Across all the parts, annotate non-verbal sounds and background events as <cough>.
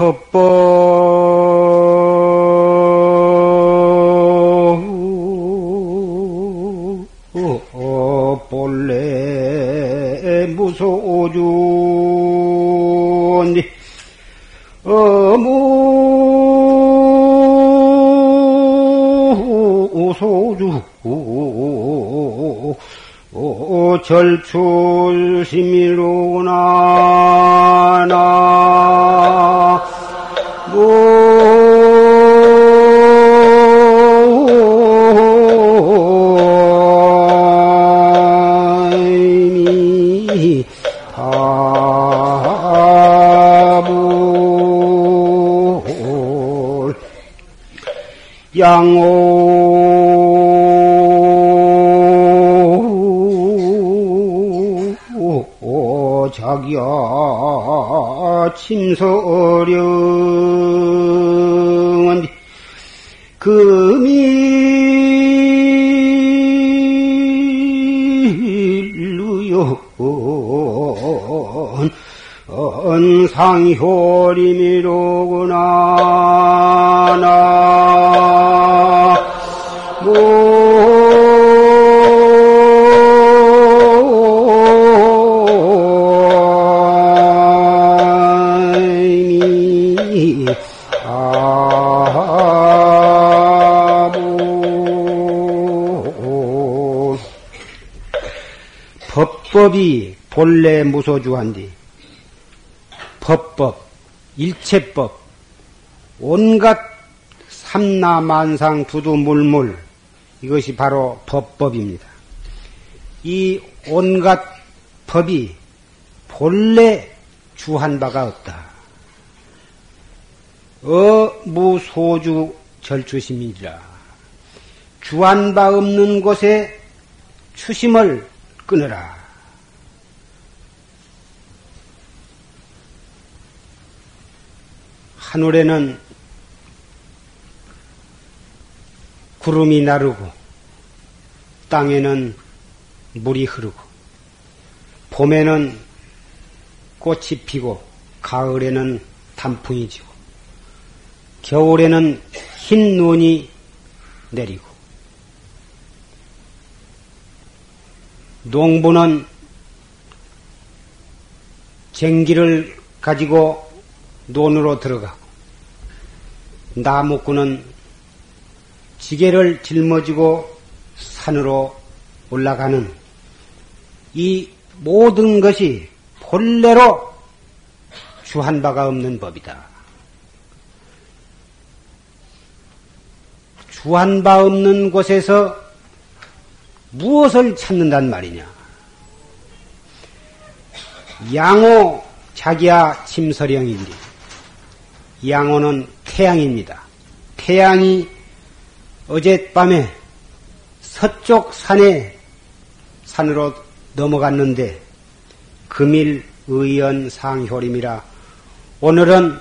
법법 본래 무소주 어무 소주 절출 언상효림이로구나. 나. 아무. 법법이 본래 무소주한디 법법 일체법 온갖 삼나만상 두두물물 이것이 바로 법법입니다. 이 온갖 법이 본래 주한 바가 없다. 어무소주 절추심이라 주한 바 없는 곳에 추심을 끊어라. 하늘에는 구름이 나르고 땅에는 물이 흐르고 봄에는 꽃이 피고 가을에는 단풍이 지고 겨울에는 흰 눈이 내리고 농부는 쟁기를 가지고 논으로 들어가고 나무꾼은 지게를 짊어지고 산으로 올라가는 이 모든 것이 본래로 주한 바가 없는 법이다. 주한 바 없는 곳에서 무엇을 찾는단 말이냐? 양호 자기야 침서령인데 양호는 태양입니다. 태양이 어젯밤에 서쪽 산에 산으로 넘어갔는데 금일 의연 상효림이라 오늘은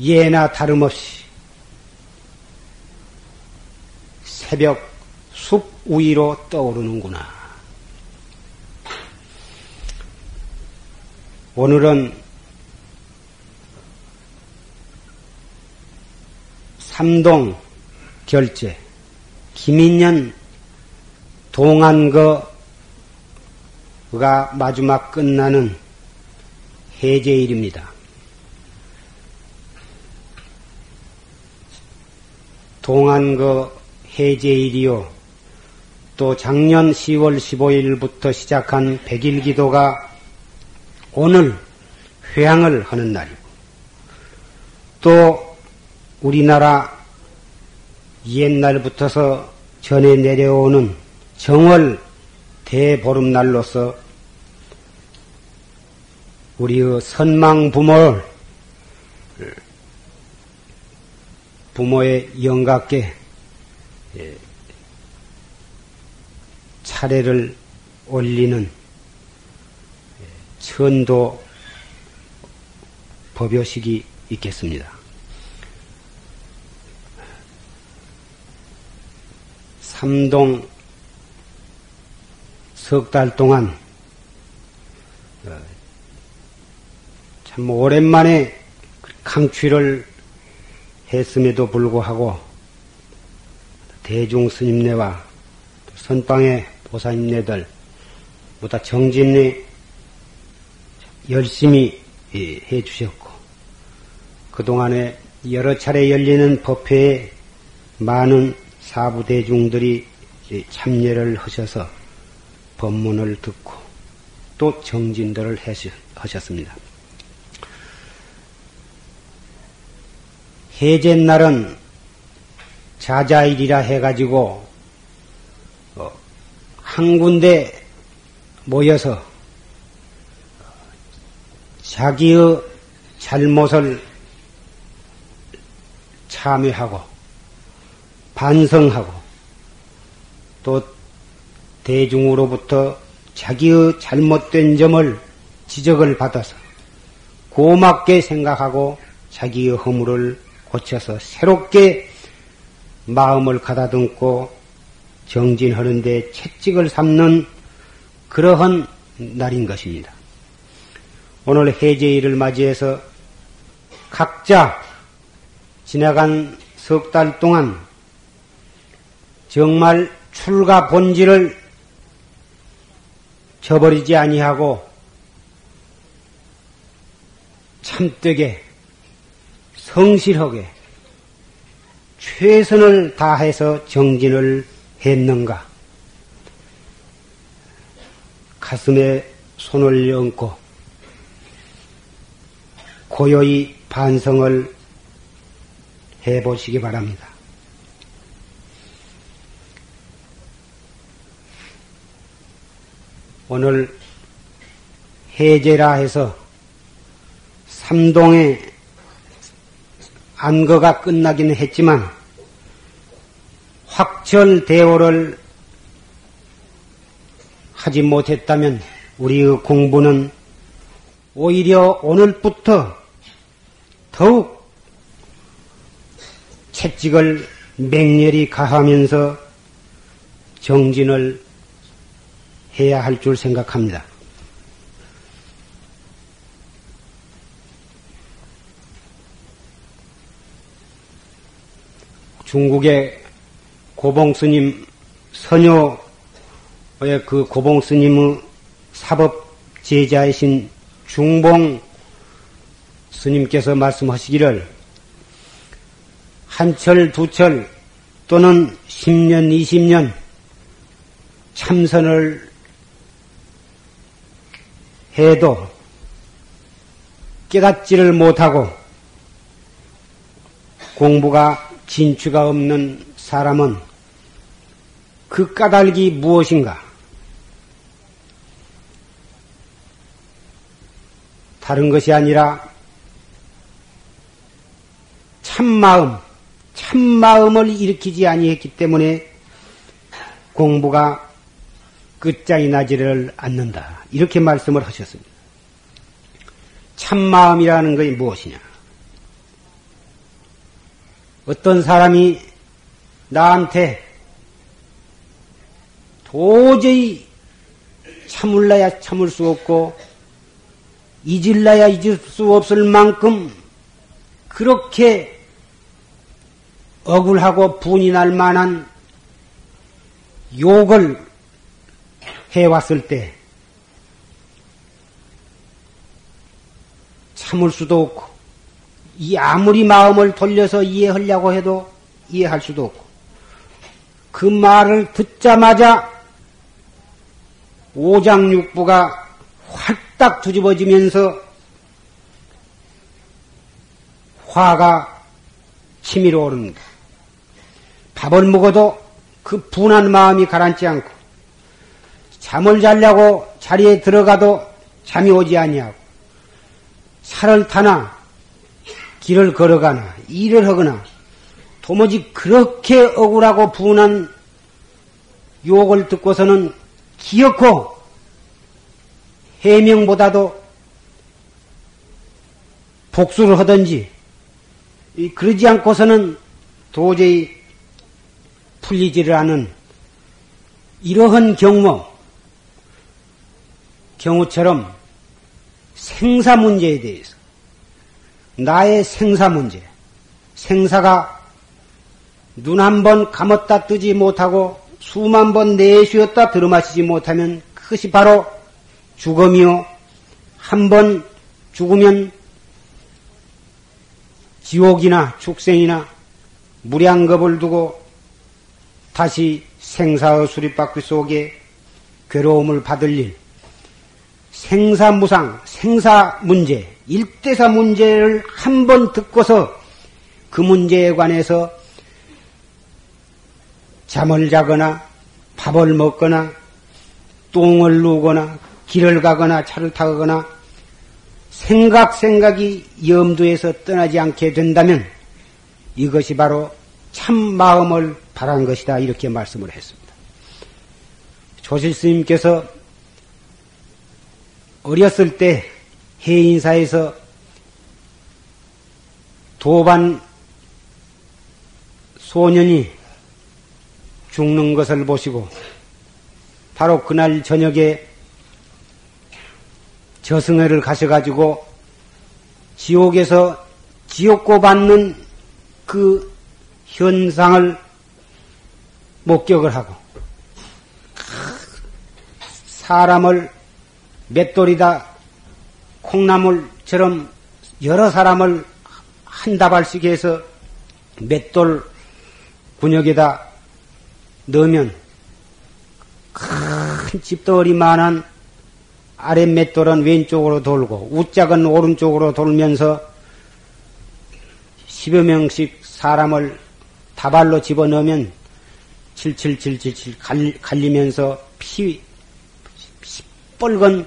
예나 다름없이 새벽 숲 위로 떠오르는구나. 오늘은 삼동 결제 김인년 동안거가 마지막 끝나는 해제일입니다. 동안거 해제일이요. 또 작년 10월 15일부터 시작한 백일기도가 오늘 회향을 하는 날이고 또 우리나라 옛날부터서 전해 내려오는 정월 대보름날로서 우리의 선망 부모를 부모의 영각께 차례를 올리는 천도 법요식이 있겠습니다. 삼동 석 달 동안 참 오랜만에 강취를 했음에도 불구하고 대중 스님네와 선방의 보사님네들 보다 정진리 열심히 예, 해 주셨고 그동안에 여러 차례 열리는 법회에 많은 사부 대중들이 참여를 하셔서 법문을 듣고 또 정진들을 하셨습니다. 해제날은 자자일이라 해가지고 어, 한 군데 모여서 자기의 잘못을 참여하고 반성하고 또 대중으로부터 자기의 잘못된 점을 지적을 받아서 고맙게 생각하고 자기의 허물을 고쳐서 새롭게 마음을 가다듬고 정진하는데 채찍을 삼는 그러한 날인 것입니다. 오늘 해제일을 맞이해서 각자 지나간 석 달 동안 정말 출가 본질을 저버리지 아니하고 참되게 성실하게 최선을 다해서 정진을 했는가? 가슴에 손을 얹고 고요히 반성을 해보시기 바랍니다. 오늘 해제라 해서 삼동의 안거가 끝나기는 했지만 확철 대오를 하지 못했다면 우리의 공부는 오히려 오늘부터 더욱 채찍을 맹렬히 가하면서 정진을 해야 할 줄 생각합니다. 중국의 고봉 스님 선녀의 그 고봉 스님의 사법 제자이신 중봉 스님께서 말씀하시기를 한철 두철 또는 10년 20년 참선을 해도 깨닫지를 못하고 공부가 진취가 없는 사람은 그 까닭이 무엇인가? 다른 것이 아니라 참마음, 참마음을 일으키지 아니했기 때문에 공부가 끝장이 나지를 않는다. 이렇게 말씀을 하셨습니다. 참마음이라는 것이 무엇이냐? 어떤 사람이 나한테 도저히 참을라야 참을 수 없고 잊을라야 잊을 수 없을 만큼 그렇게 억울하고 분이 날 만한 욕을 해왔을 때 참을 수도 없고 이 아무리 마음을 돌려서 이해하려고 해도 이해할 수도 없고 그 말을 듣자마자 오장육부가 활딱 뒤집어지면서 화가 치밀어 오릅니다. 밥을 먹어도 그 분한 마음이 가라앉지 않고 잠을 자려고 자리에 들어가도 잠이 오지 아니하고 살을 타나 길을 걸어가나 일을 하거나 도무지 그렇게 억울하고 분한 욕을 듣고서는 기어코 해명보다도 복수를 하든지 그러지 않고서는 도저히 풀리지를 않은 이러한 경우 경우처럼 생사 문제에 대해서. 나의 생사 문제, 생사가 눈 한 번 감았다 뜨지 못하고 수만 번 내쉬었다 들어마시지 못하면 그것이 바로 죽음이요. 한 번 죽으면 지옥이나 축생이나 무량겁을 두고 다시 생사의 수리바퀴 속에 괴로움을 받을 일, 생사무상, 생사 문제, 일대사 문제를 한 번 듣고서 그 문제에 관해서 잠을 자거나 밥을 먹거나 똥을 누거나 길을 가거나 차를 타거나 생각 생각이 염두에서 떠나지 않게 된다면 이것이 바로 참 마음을 바란 것이다 이렇게 말씀을 했습니다. 조실 스님께서 어렸을 때 해인사에서 도반 소년이 죽는 것을 보시고 바로 그날 저녁에 저승회를 가셔가지고 지옥에서 지옥고 받는 그 현상을 목격을 하고 사람을 맷돌이다 콩나물처럼 여러 사람을 한 다발씩 해서 맷돌 군역에다 넣으면 큰 집돌이만한 아랫 맷돌은 왼쪽으로 돌고 우짝은 오른쪽으로 돌면서 10여 명씩 사람을 다발로 집어넣으면 칠칠칠칠칠 갈리면서 피, 뻘건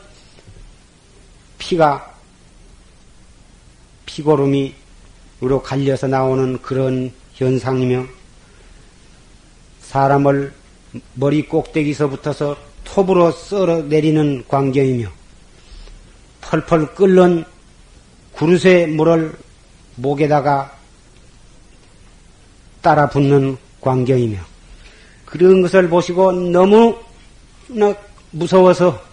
피가 피고름이 으로 갈려서 나오는 그런 현상이며 사람을 머리 꼭대기서부터서 톱으로 썰어 내리는 광경이며 펄펄 끓는 구르쇠 물을 목에다가 따라 붙는 광경이며 그런 것을 보시고 너무나 무서워서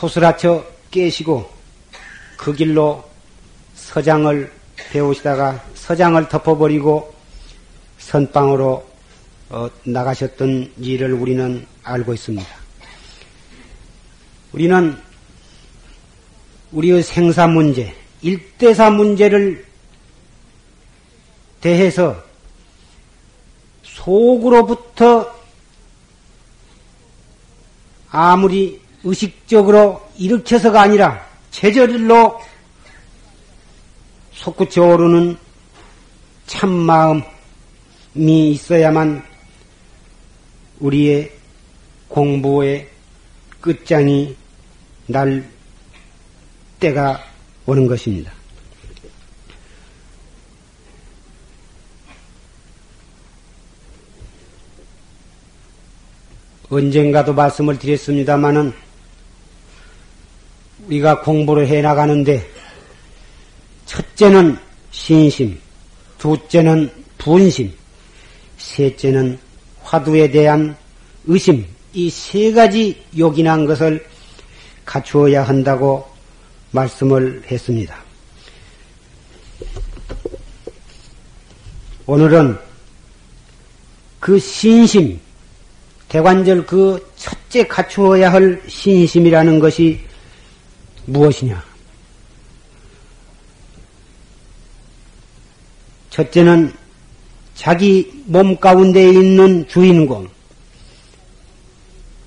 소스라쳐 깨시고 그 길로 서장을 배우시다가 서장을 덮어버리고 선방으로 어, 나가셨던 일을 우리는 알고 있습니다. 우리는 우리의 생사 문제, 일대사 문제를 대해서 속으로부터 아무리 의식적으로 일으켜서가 아니라 제절로 솟구쳐 오르는 참마음이 있어야만 우리의 공부의 끝장이 날 때가 오는 것입니다. 언젠가도 말씀을 드렸습니다마는 우리가 공부를 해 나가는데 첫째는 신심, 둘째는 분심, 셋째는 화두에 대한 의심, 이 세 가지 요긴한 것을 갖추어야 한다고 말씀을 했습니다. 오늘은 그 신심, 대관절 그 첫째 갖추어야 할 신심이라는 것이 무엇이냐? 첫째는 자기 몸 가운데 있는 주인공,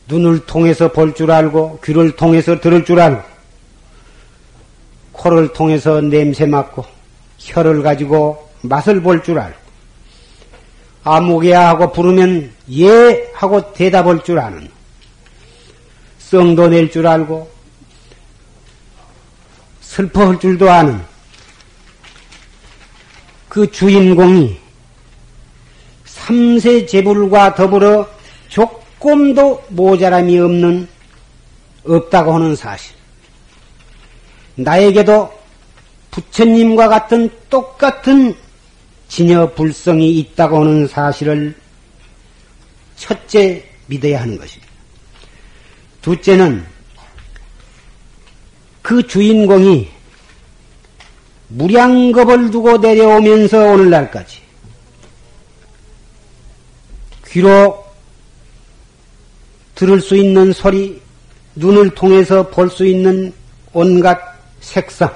눈을 통해서 볼 줄 알고, 귀를 통해서 들을 줄 알고, 코를 통해서 냄새 맡고, 혀를 가지고 맛을 볼 줄 알고, 아무개야 하고 부르면 예 하고 대답할 줄 아는, 썽도 낼 줄 알고, 슬퍼할 줄도 아는, 그 주인공이 삼세 재불과 더불어 조금도 모자람이 없는 없다고 하는 사실. 나에게도 부처님과 같은 똑같은 진여 불성이 있다고 하는 사실을 첫째 믿어야 하는 것입니다. 둘째는 그 주인공이 무량겁을 두고 내려오면서 오늘날까지 귀로 들을 수 있는 소리, 눈을 통해서 볼 수 있는 온갖 색상,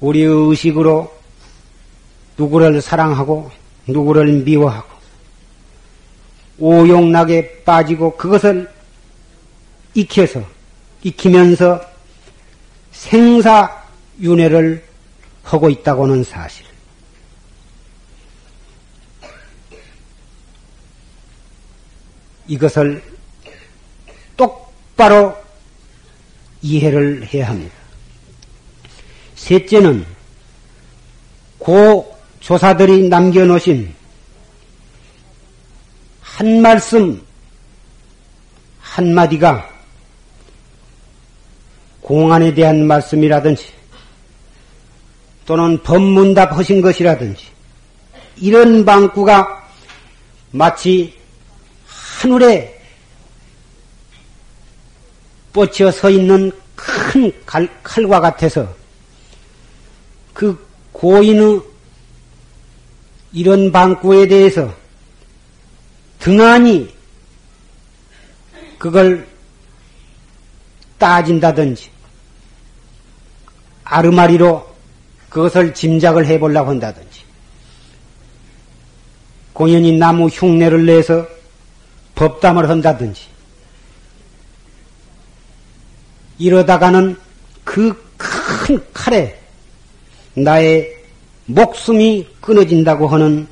우리의 의식으로 누구를 사랑하고 누구를 미워하고 오용락에 빠지고 그것을 익혀서 익히면서 생사윤회를 하고 있다고는 사실. 이것을 똑바로 이해를 해야 합니다. 셋째는 고 조사들이 남겨놓으신 한 말씀 한마디가 공안에 대한 말씀이라든지 또는 법문답 하신 것이라든지 이런 방구가 마치 하늘에 뻗쳐 서 있는 큰 칼, 칼과 같아서 그 고인의 이런 방구에 대해서 등한히 그걸 따진다든지 아르마리로 그것을 짐작을 해보려고 한다든지 공연히 나무 흉내를 내서 법담을 한다든지 이러다가는 그 큰 칼에 나의 목숨이 끊어진다고 하는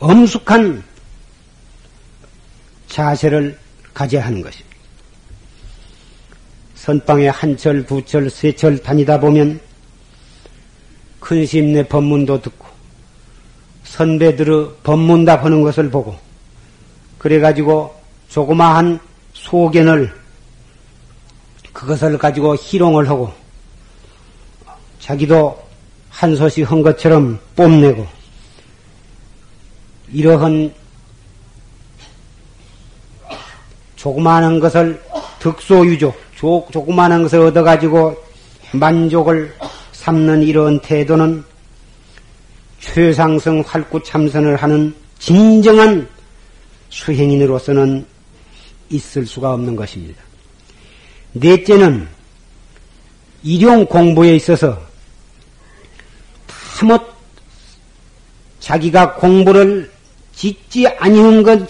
엄숙한 자세를 가져야 하는 것입니다. 선방에 한 철, 두 철, 세철 다니다 보면 큰심내 법문도 듣고 선배들의 법문답 하는 것을 보고 그래가지고 조그마한 소견을 그것을 가지고 희롱을 하고 자기도 한 소식 한 것처럼 뽐내고 이러한 조그마한 것을 득소유조, 조, 조그마한 것을 얻어가지고 만족을 삼는 이런 태도는 최상승 활구 참선을 하는 진정한 수행인으로서는 있을 수가 없는 것입니다. 넷째는 일용 공부에 있어서 다못 자기가 공부를 짓지 아니한 것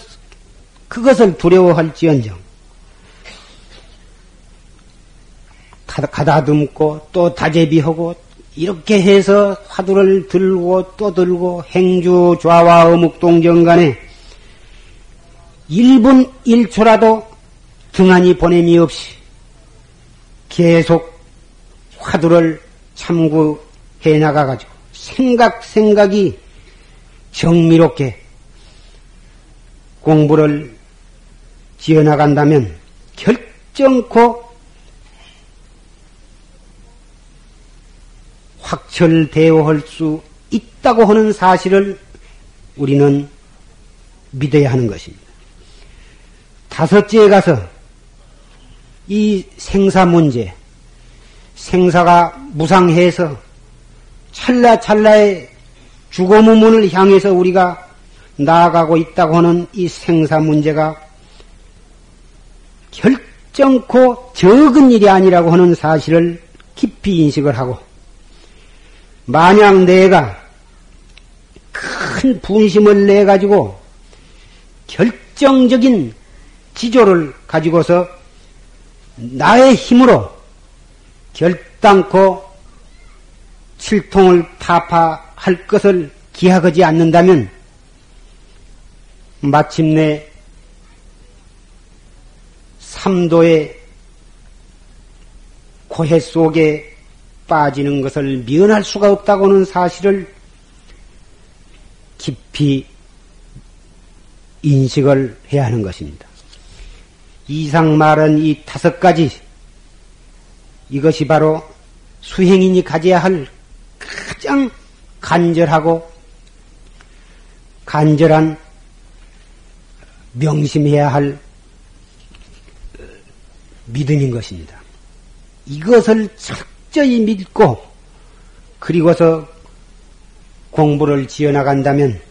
그것을 두려워할지언정 가다듬고 또 다재비하고 이렇게 해서 화두를 들고 또 들고 행주 좌와 어묵동정 간에 1분 1초라도 등한히 보냄이 없이 계속 화두를 참고해 나가가지고 생각 생각이 정미롭게 공부를 지어나간다면 결정코 확철대오할 수 있다고 하는 사실을 우리는 믿어야 하는 것입니다. 다섯째에 가서 이 생사 문제, 생사가 무상해서 찰나찰나의 죽음의 문을 향해서 우리가 나아가고 있다고 하는 이 생사 문제가 결정코 적은 일이 아니라고 하는 사실을 깊이 인식을 하고 만약 내가 큰 분심을 내 가지고 결정적인 지조를 가지고서 나의 힘으로 결단코 칠통을 타파할 것을 기약하지 않는다면 마침내 삼도의 고해 속에 빠지는 것을 미연할 수가 없다고는 사실을 깊이 인식을 해야 하는 것입니다. 이상 말한 이 다섯 가지 이것이 바로 수행인이 가져야 할 가장 간절하고 간절한 명심해야 할 믿음인 것입니다. 이것을 철저히 믿고 그리고서 공부를 지어나간다면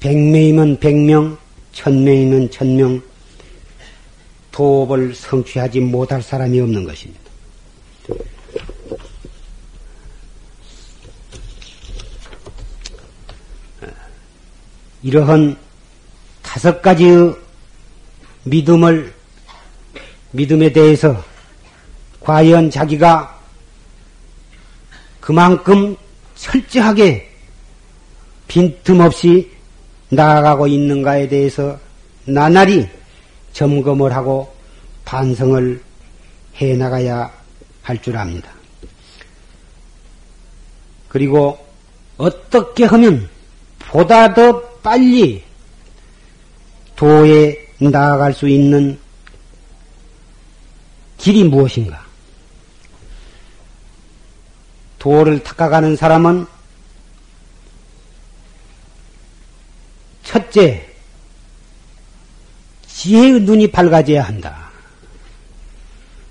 백명이면 백명, 천명이면 천명, 도업을 성취하지 못할 사람이 없는 것입니다. 이러한 다섯 가지의 믿음을, 믿음에 대해서 과연 자기가 그만큼 철저하게 빈틈없이 나아가고 있는가에 대해서 나날이 점검을 하고 반성을 해 나가야 할 줄 압니다. 그리고 어떻게 하면 보다 더 빨리 도에 나아갈 수 있는 길이 무엇인가? 도를 닦아가는 사람은 첫째, 지혜의 눈이 밝아져야 한다.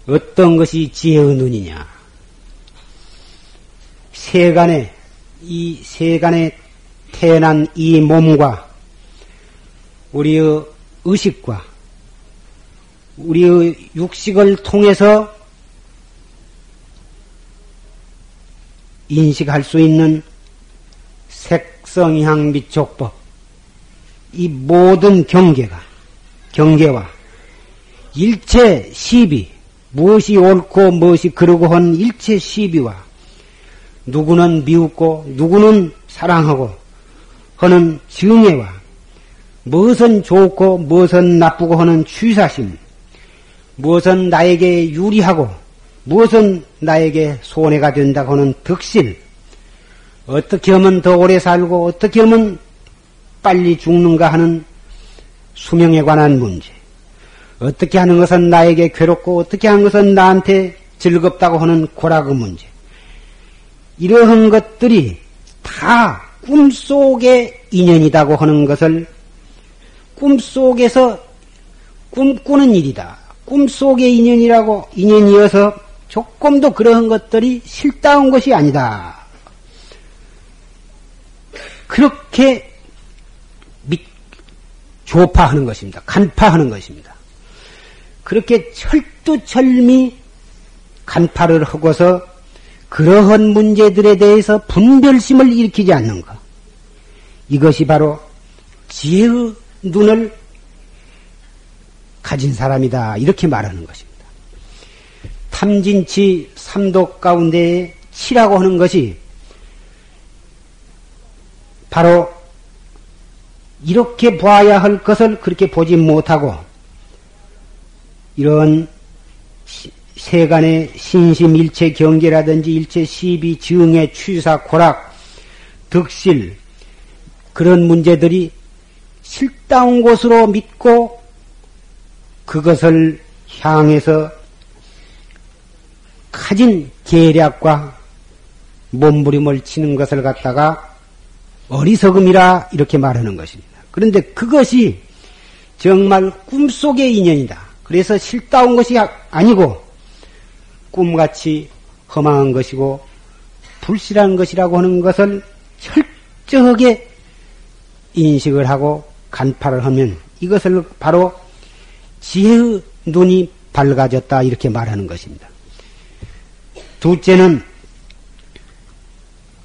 어떤 것이 지혜의 눈이냐? 세간에, 이 세간에 태어난 이 몸과 우리의 의식과 우리의 육식을 통해서 인식할 수 있는 색성향 미촉법, 이 모든 경계가, 경계와 일체 시비, 무엇이 옳고 무엇이 그르고 한 일체 시비와 누구는 미웃고 누구는 사랑하고 하는 증애와 무엇은 좋고 무엇은 나쁘고 하는 취사심, 무엇은 나에게 유리하고 무엇은 나에게 손해가 된다고 하는 덕실, 어떻게 하면 더 오래 살고 어떻게 하면 빨리 죽는가 하는 수명에 관한 문제, 어떻게 하는 것은 나에게 괴롭고 어떻게 하는 것은 나한테 즐겁다고 하는 고락의 문제, 이러한 것들이 다 꿈속의 인연이라고 하는 것을 꿈속에서 꿈꾸는 일이다. 꿈속의 인연이라고 인연이어서 조금도 그러한 것들이 실다운 것이 아니다. 그렇게 밑, 조파하는 것입니다. 간파하는 것입니다. 그렇게 철두철미 간파를 하고서 그러한 문제들에 대해서 분별심을 일으키지 않는 것. 이것이 바로 지혜의 눈을 가진 사람이다. 이렇게 말하는 것입니다. 탐진치 삼독 가운데에 치라고 하는 것이 바로 이렇게 봐야 할 것을 그렇게 보지 못하고 이런 세간의 신심 일체 경계라든지 일체 시비 증의 취사 고락 득실 그런 문제들이 실다운 곳으로 믿고 그것을 향해서 가진 계략과 몸부림을 치는 것을 갖다가 어리석음이라 이렇게 말하는 것입니다. 그런데 그것이 정말 꿈속의 인연이다. 그래서 실다운 것이 아니고 꿈같이 허망한 것이고 불실한 것이라고 하는 것을 철저하게 인식을 하고 간파를 하면 이것을 바로 지혜의 눈이 밝아졌다 이렇게 말하는 것입니다. 둘째는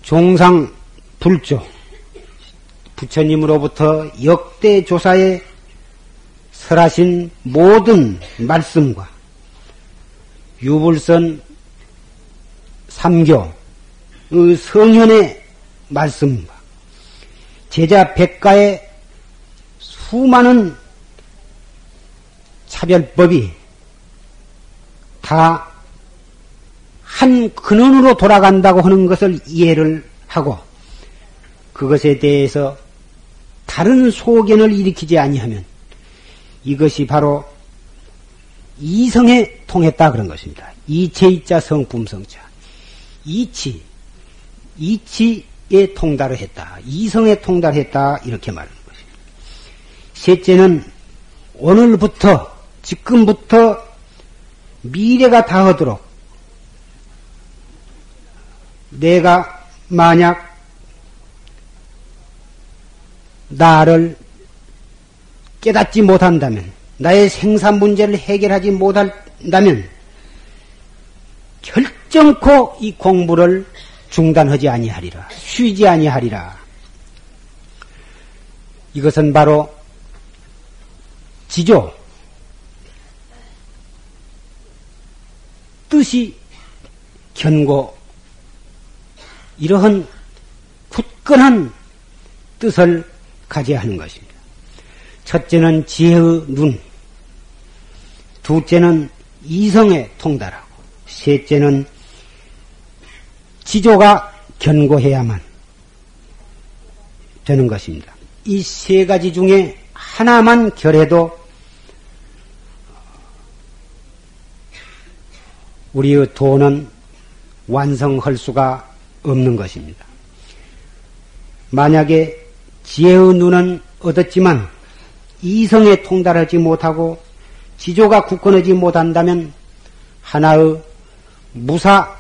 종상 불조 부처님으로부터 역대 조사에 설하신 모든 말씀과 유불선 삼교 그 성현의 말씀과 제자 백가의 수많은 차별법이 다 한 근원으로 돌아간다고 하는 것을 이해를 하고 그것에 대해서 다른 소견을 일으키지 아니하면 이것이 바로 이성에 통했다 그런 것입니다. 이체이자 성품성자. 이치, 이치에 통달을 했다. 이성에 통달했다. 이렇게 말하는 것입니다. 셋째는 오늘부터 지금부터 미래가 다하도록 내가 만약 나를 깨닫지 못한다면, 나의 생산 문제를 해결하지 못한다면, 결정코 이 공부를 중단하지 아니하리라. 쉬지 아니하리라. 이것은 바로 지조, 뜻이 견고, 이러한 굳건한 뜻을 가져야 하는 것입니다. 첫째는 지혜의 눈, 둘째는 이성에 통달하고, 셋째는 지조가 견고해야만 되는 것입니다. 이 세 가지 중에 하나만 결해도 우리의 도는 완성할 수가 없는 것입니다. 만약에 지혜의 눈은 얻었지만 이성에 통달하지 못하고 지조가 굳건하지 못한다면 하나의 무사,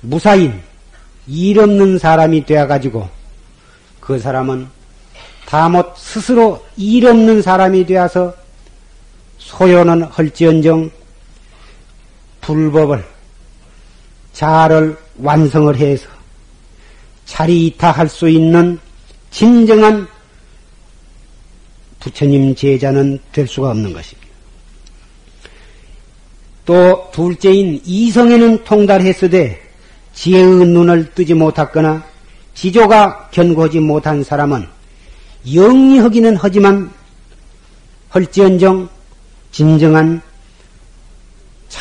무사인, 일 없는 사람이 되어가지고 그 사람은 다못 스스로 일 없는 사람이 되어서 소요는 할지언정 불법을 자를 완성을 해서 자리 이타할 수 있는 진정한 부처님 제자는 될 수가 없는 것입니다. 또 둘째인 이성에는 통달했으되 지혜의 눈을 뜨지 못했거나 지조가 견고하지 못한 사람은 영리하기는 하지만 헐지언정 진정한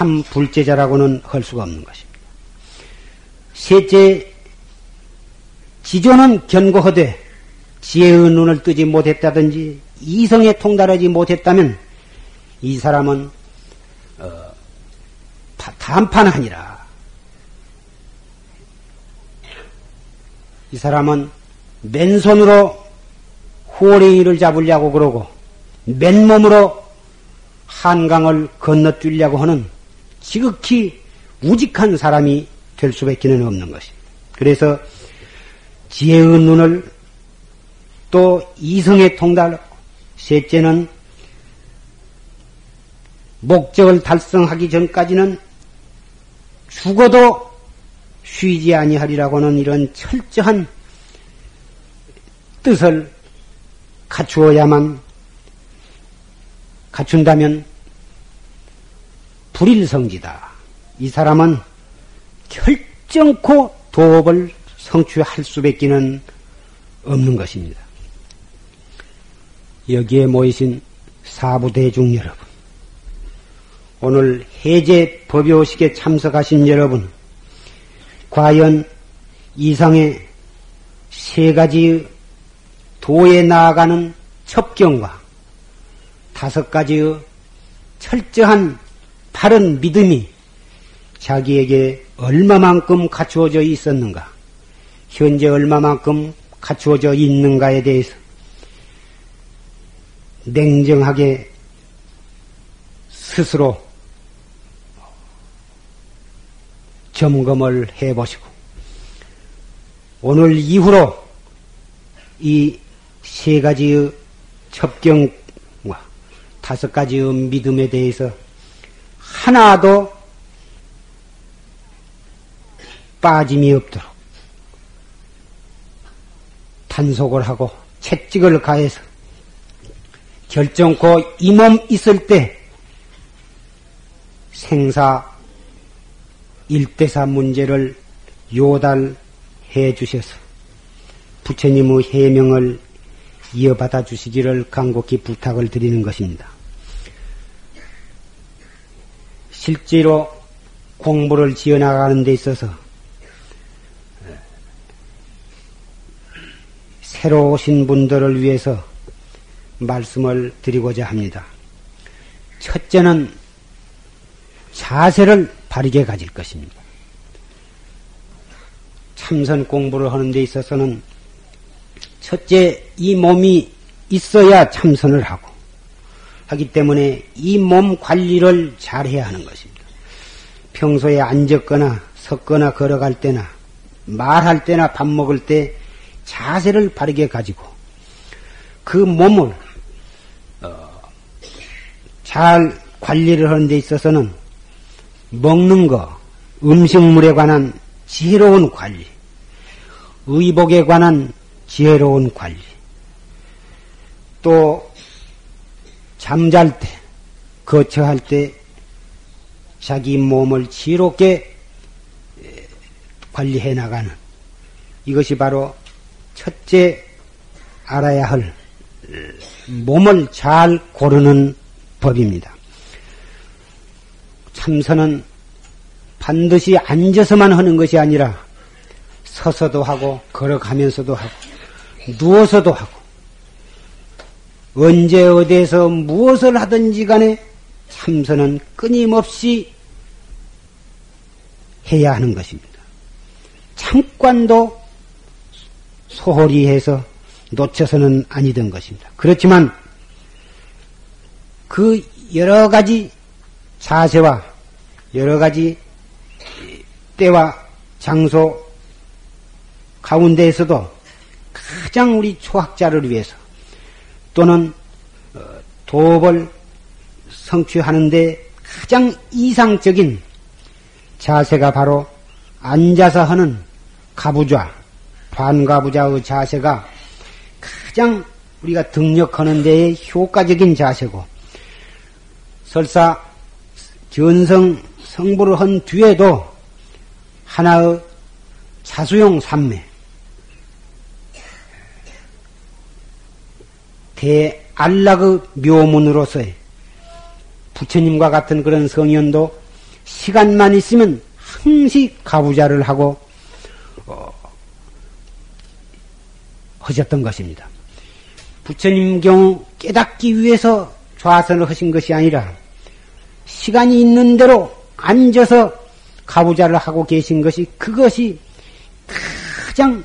참 불제자라고는 할 수가 없는 것입니다. 셋째, 지조는 견고하되 지혜의 눈을 뜨지 못했다든지 이성에 통달하지 못했다면 이 사람은 어, 단판하니라. 이 사람은 맨손으로 호랭이를 잡으려고 그러고 맨몸으로 한강을 건너뛰려고 하는 지극히 우직한 사람이 될 수밖에 는 없는 것입니다. 그래서 지혜의 눈을 또 이성에 통달, 셋째는 목적을 달성하기 전까지는 죽어도 쉬지 아니하리라고는 이런 철저한 뜻을 갖추어야만 갖춘다면 불일성지다. 이 사람은 결정코 도업을 성취할 수밖에는 없는 것입니다. 여기에 모이신 사부대중 여러분, 오늘 해제 법요식에 참석하신 여러분, 과연 이상의 세 가지 도에 나아가는 첩경과 다섯 가지의 철저한 바른 믿음이 자기에게 얼마만큼 갖추어져 있었는가, 현재 얼마만큼 갖추어져 있는가에 대해서 냉정하게 스스로 점검을 해 보시고, 오늘 이후로 이 세 가지의 첩경과 다섯 가지의 믿음에 대해서 하나도 빠짐이 없도록 단속을 하고 채찍을 가해서 결정코 이 몸 있을 때 생사 일대사 문제를 요달해 주셔서 부처님의 해명을 이어받아 주시기를 간곡히 부탁을 드리는 것입니다. 실제로 공부를 지어나가는 데 있어서 새로 오신 분들을 위해서 말씀을 드리고자 합니다. 첫째는 자세를 바르게 가질 것입니다. 참선 공부를 하는 데 있어서는 첫째 이 몸이 있어야 참선을 하고 하기 때문에 이 몸 관리를 잘 해야 하는 것입니다. 평소에 앉았거나 섰거나 걸어갈 때나 말할 때나 밥 먹을 때 자세를 바르게 가지고 그 몸을 어, 잘 관리를 하는 데 있어서는 먹는 거, 음식물에 관한 지혜로운 관리, 의복에 관한 지혜로운 관리, 또 잠잘 때, 거처할 때 자기 몸을 지롭게 관리해 나가는 이것이 바로 첫째 알아야 할 몸을 잘 고르는 법입니다. 참선은 반드시 앉아서만 하는 것이 아니라 서서도 하고 걸어가면서도 하고 누워서도 하고 언제 어디에서 무엇을 하든지 간에 참선은 끊임없이 해야 하는 것입니다. 잠깐도 소홀히 해서 놓쳐서는 아니던 것입니다. 그렇지만 그 여러 가지 자세와 여러 가지 때와 장소 가운데에서도 가장 우리 초학자를 위해서 또는 어, 도업을 성취하는데 가장 이상적인 자세가 바로 앉아서 하는 가부좌, 반가부좌의 자세가 가장 우리가 등력하는 데에 효과적인 자세고 설사 견성 성불을 한 뒤에도 하나의 자수용 삼매 대 안락의 묘문으로서의 부처님과 같은 그런 성현도 시간만 있으면 항시 가부자를 하고 어, 하셨던 것입니다. 부처님 경우 깨닫기 위해서 좌선을 하신 것이 아니라 시간이 있는 대로 앉아서 가부자를 하고 계신 것이 그것이 가장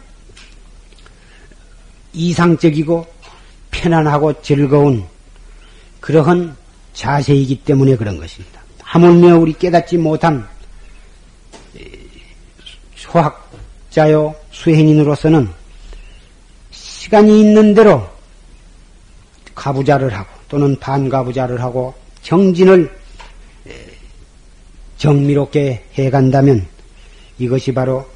이상적이고 편안하고 즐거운 그러한 자세이기 때문에 그런 것입니다. 하물며 우리 깨닫지 못한 소학자요 수행인으로서는 시간이 있는 대로 가부자를 하고 또는 반가부자를 하고 정진을 정미롭게 해간다면 이것이 바로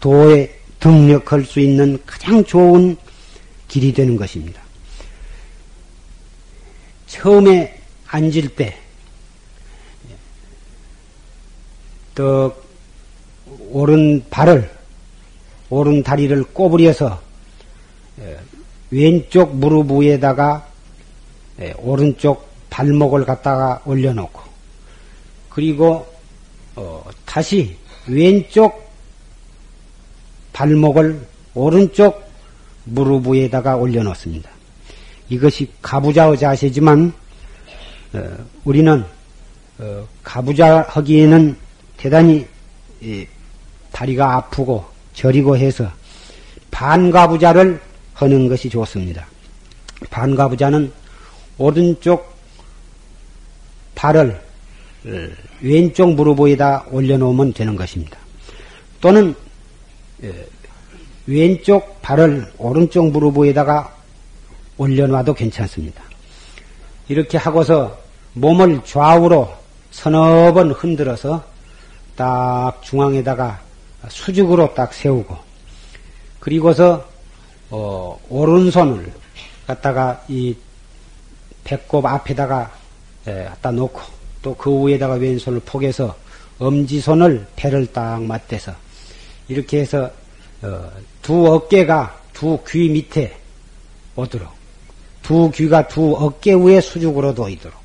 도에 등력할 수 있는 가장 좋은 길이 되는 것입니다. 처음에 앉을 때, 또, 오른 발을, 오른 다리를 꼬부려서, 왼쪽 무릎 위에다가 오른쪽 발목을 갖다가 올려놓고, 그리고, 어, 다시 왼쪽 발목을 오른쪽 무릎 위에다가 올려놓습니다. 이것이 가부좌의 자세지만 어, 우리는 어, 가부좌 하기에는 대단히 예, 다리가 아프고 저리고 해서 반가부좌를 하는 것이 좋습니다. 반가부좌는 오른쪽 발을 어, 왼쪽 무릎 위에다 올려놓으면 되는 것입니다. 또는 예, 왼쪽 발을 오른쪽 무릎 위에다가 올려놔도 괜찮습니다. 이렇게 하고서 몸을 좌우로 서너 번 흔들어서 딱 중앙에다가 수직으로 딱 세우고 그리고서 어, 오른손을 갖다가 이 배꼽 앞에다가 에, 갖다 놓고 또 그 위에다가 왼손을 포개서 엄지손을 배를 딱 맞대서 이렇게 해서 어, 두 어깨가 두 귀 밑에 오도록 두 귀가 두 어깨 위에 수직으로 놓이도록.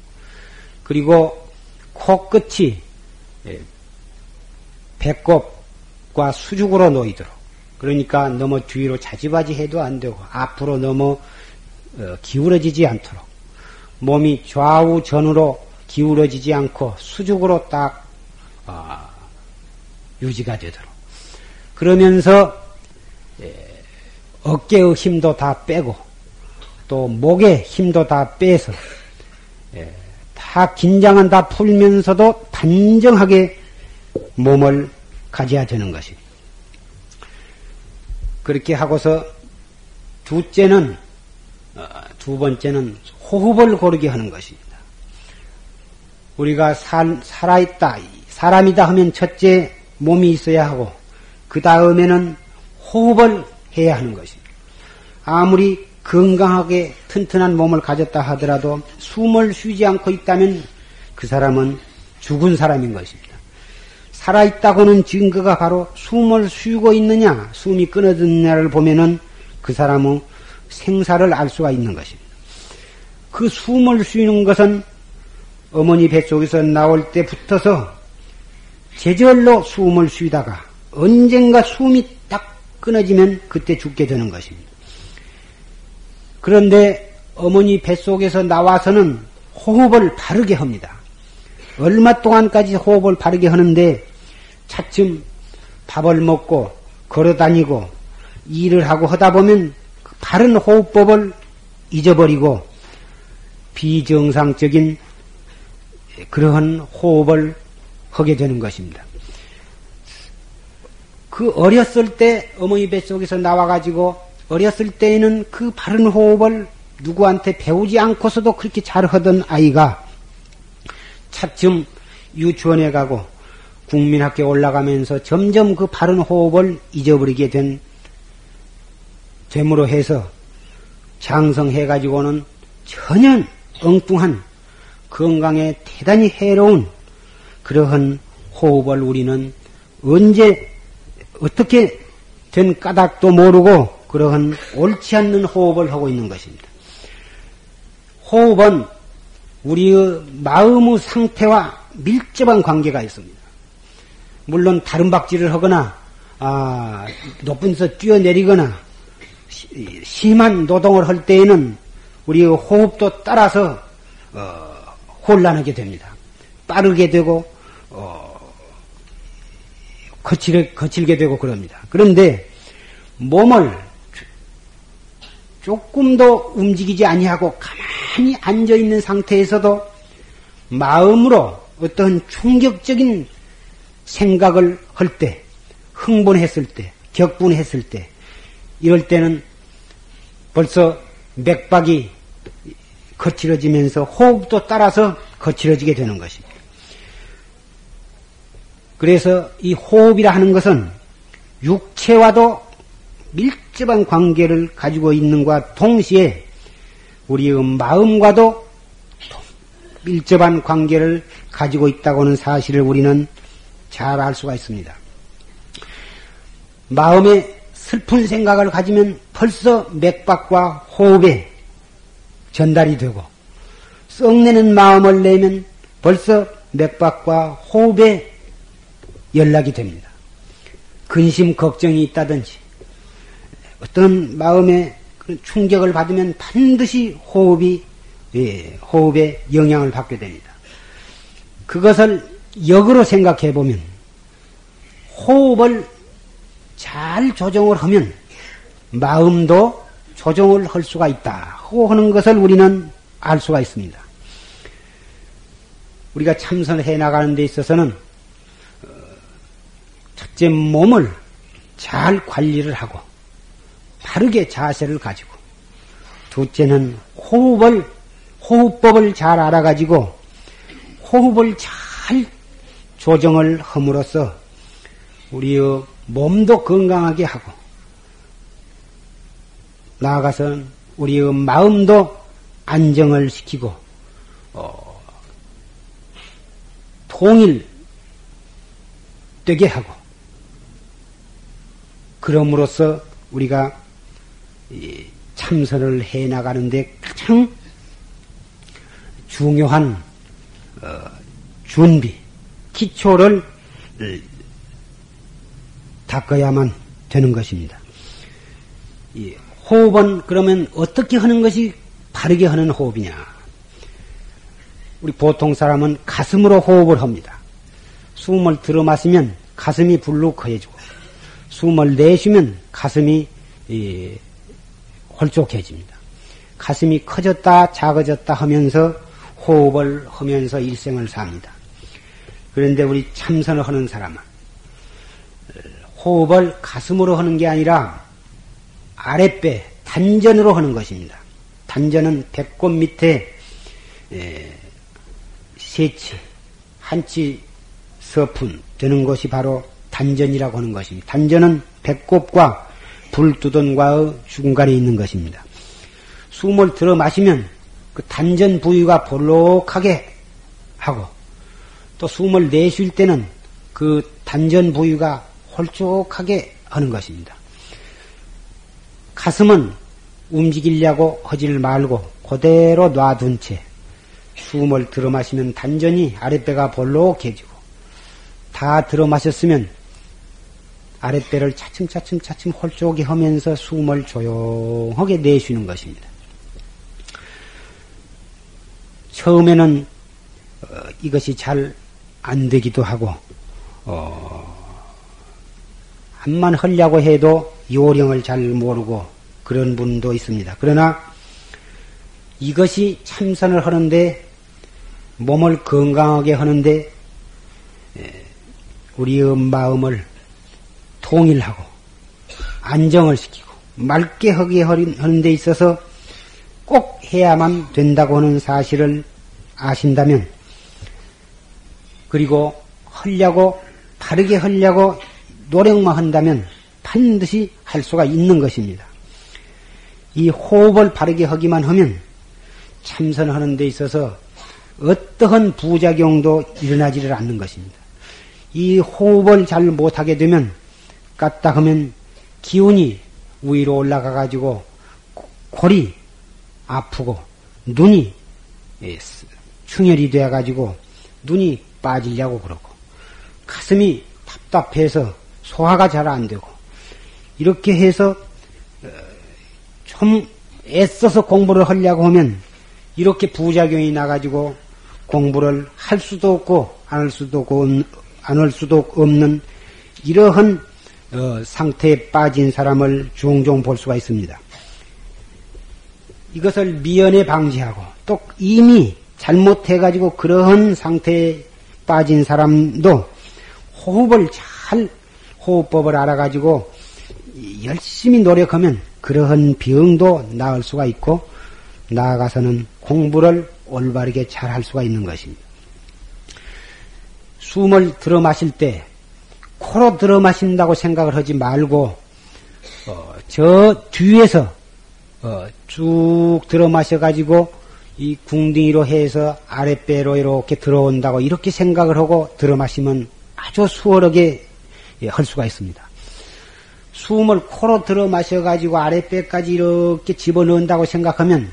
그리고 코끝이 예, 배꼽과 수직으로 놓이도록. 그러니까 너무 뒤로 자지바지 해도 안 되고 앞으로 너무 어, 기울어지지 않도록. 몸이 좌우 전으로 기울어지지 않고 수직으로 딱 아, 유지가 되도록 그러면서 어깨의 힘도 다 빼고 또 목에 힘도 다 빼서 예, 다 긴장은 다 풀면서도 단정하게 몸을 가져야 되는 것입니다. 그렇게 하고서 둘째는 어, 두 번째는 호흡을 고르게 하는 것입니다. 우리가 살, 살아있다, 사람이다 하면 첫째 몸이 있어야 하고 그 다음에는 호흡을 해야 하는 것입니다. 아무리 건강하게 튼튼한 몸을 가졌다 하더라도 숨을 쉬지 않고 있다면 그 사람은 죽은 사람인 것입니다. 살아있다고는 증거가 바로 숨을 쉬고 있느냐, 숨이 끊어졌느냐를 보면은 그 사람의 생사를 알 수가 있는 것입니다. 그 숨을 쉬는 것은 어머니 뱃속에서 나올 때 붙어서 제절로 숨을 쉬다가 언젠가 숨이 딱 끊어지면 그때 죽게 되는 것입니다. 그런데 어머니 뱃속에서 나와서는 호흡을 바르게 합니다. 얼마 동안까지 호흡을 바르게 하는데 차츰 밥을 먹고 걸어 다니고 일을 하고 하다 보면 그 바른 호흡법을 잊어버리고 비정상적인 그러한 호흡을 하게 되는 것입니다. 그 어렸을 때 어머니 뱃속에서 나와가지고 어렸을 때에는 그 바른 호흡을 누구한테 배우지 않고서도 그렇게 잘 하던 아이가 차츰 유치원에 가고 국민학교에 올라가면서 점점 그 바른 호흡을 잊어버리게 된 됨으로 해서 장성해가지고는 전혀 엉뚱한 건강에 대단히 해로운 그러한 호흡을 우리는 언제 어떻게 된 까닭도 모르고 그러한 옳지 않는 호흡을 하고 있는 것입니다. 호흡은 우리의 마음의 상태와 밀접한 관계가 있습니다. 물론 다른 박질을 하거나 아, 높은 데서 뛰어내리거나 심한 노동을 할 때에는 우리의 호흡도 따라서 어, 혼란하게 됩니다. 빠르게 되고 어, 거칠, 거칠게 되고 그럽니다. 그런데 몸을 조금도 움직이지 아니하고 가만히 앉아 있는 상태에서도 마음으로 어떤 충격적인 생각을 할 때, 흥분했을 때, 격분했을 때, 이럴 때는 벌써 맥박이 거칠어지면서 호흡도 따라서 거칠어지게 되는 것입니다. 그래서 이 호흡이라 하는 것은 육체와도 밀접한 관계를 가지고 있는과 동시에 우리의 마음과도 밀접한 관계를 가지고 있다고는 사실을 우리는 잘 알 수가 있습니다. 마음에 슬픈 생각을 가지면 벌써 맥박과 호흡에 전달이 되고 썩내는 마음을 내면 벌써 맥박과 호흡에 연락이 됩니다. 근심 걱정이 있다든지 어떤 마음에 충격을 받으면 반드시 호흡이 예, 호흡에 영향을 받게 됩니다. 그것을 역으로 생각해 보면 호흡을 잘 조정을 하면 마음도 조정을 할 수가 있다. 하는 것을 우리는 알 수가 있습니다. 우리가 참선해 나가는 데 있어서는 어, 첫째 몸을 잘 관리를 하고 바르게 자세를 가지고 둘째는 호흡을 호흡법을 잘 알아가지고 호흡을 잘 조정을 함으로써 우리의 몸도 건강하게 하고 나아가서는 우리의 마음도 안정을 시키고 어, 통일되게 하고 그럼으로써 우리가 참선을 해 나가는데 가장 중요한 어, 준비 기초를 닦아야만 되는 것입니다. 호흡은 그러면 어떻게 하는 것이 바르게 하는 호흡이냐? 우리 보통 사람은 가슴으로 호흡을 합니다. 숨을 들어 마시면 가슴이 불룩해지고 숨을 내쉬면 가슴이 홀쭉해집니다. 가슴이 커졌다 작아졌다 하면서 호흡을 하면서 일생을 삽니다. 그런데 우리 참선을 하는 사람은 호흡을 가슴으로 하는 게 아니라 아랫배 단전으로 하는 것입니다. 단전은 배꼽 밑에 세치 한치 서푼 되는 것이 바로 단전이라고 하는 것입니다. 단전은 배꼽과 불두돈과의 중간에 있는 것입니다. 숨을 들어 마시면 그 단전 부위가 볼록하게 하고 또 숨을 내쉴 때는 그 단전 부위가 홀쭉하게 하는 것입니다. 가슴은 움직이려고 하지를 말고 그대로 놔둔 채 숨을 들어 마시면 단전이 아랫배가 볼록해지고 다 들어 마셨으면 아랫배를 차츰차츰 차츰 홀쭉하게 하면서 숨을 조용하게 내쉬는 것입니다. 처음에는 어, 이것이 잘 안 되기도 하고 어, 한만 하려고 해도 요령을 잘 모르고 그런 분도 있습니다. 그러나 이것이 참선을 하는데 몸을 건강하게 하는데 우리의 마음을 통일하고 안정을 시키고 맑게 하게 하는 데 있어서 꼭 해야만 된다고 하는 사실을 아신다면 그리고 하려고 바르게 하려고 노력만 한다면 반드시 할 수가 있는 것입니다. 이 호흡을 바르게 하기만 하면 참선하는 데 있어서 어떠한 부작용도 일어나지를 않는 것입니다. 이 호흡을 잘 못하게 되면 까딱하면 기운이 위로 올라가 가지고 골이 아프고 눈이 충혈이 되어 가지고 눈이 빠지려고 그러고 가슴이 답답해서 소화가 잘 안 되고 이렇게 해서 어, 좀 애써서 공부를 하려고 하면 이렇게 부작용이 나가지고 공부를 할 수도 없고 안 할 수도 없고 안 할 수도 없는 이러한 어, 상태에 빠진 사람을 종종 볼 수가 있습니다. 이것을 미연에 방지하고 또 이미 잘못해가지고 그러한 상태에 빠진 사람도 호흡을 잘 호흡법을 알아가지고 열심히 노력하면 그러한 병도 나을 수가 있고 나아가서는 공부를 올바르게 잘 할 수가 있는 것입니다. 숨을 들어 마실 때 코로 들어 마신다고 생각을 하지 말고 어, 저 뒤에서 어, 쭉 들어 마셔 가지고 이 궁둥이로 해서 아랫배로 이렇게 들어온다고 이렇게 생각을 하고 들어 마시면 아주 수월하게 예, 할 수가 있습니다. 숨을 코로 들어 마셔 가지고 아랫배까지 이렇게 집어넣는다고 생각하면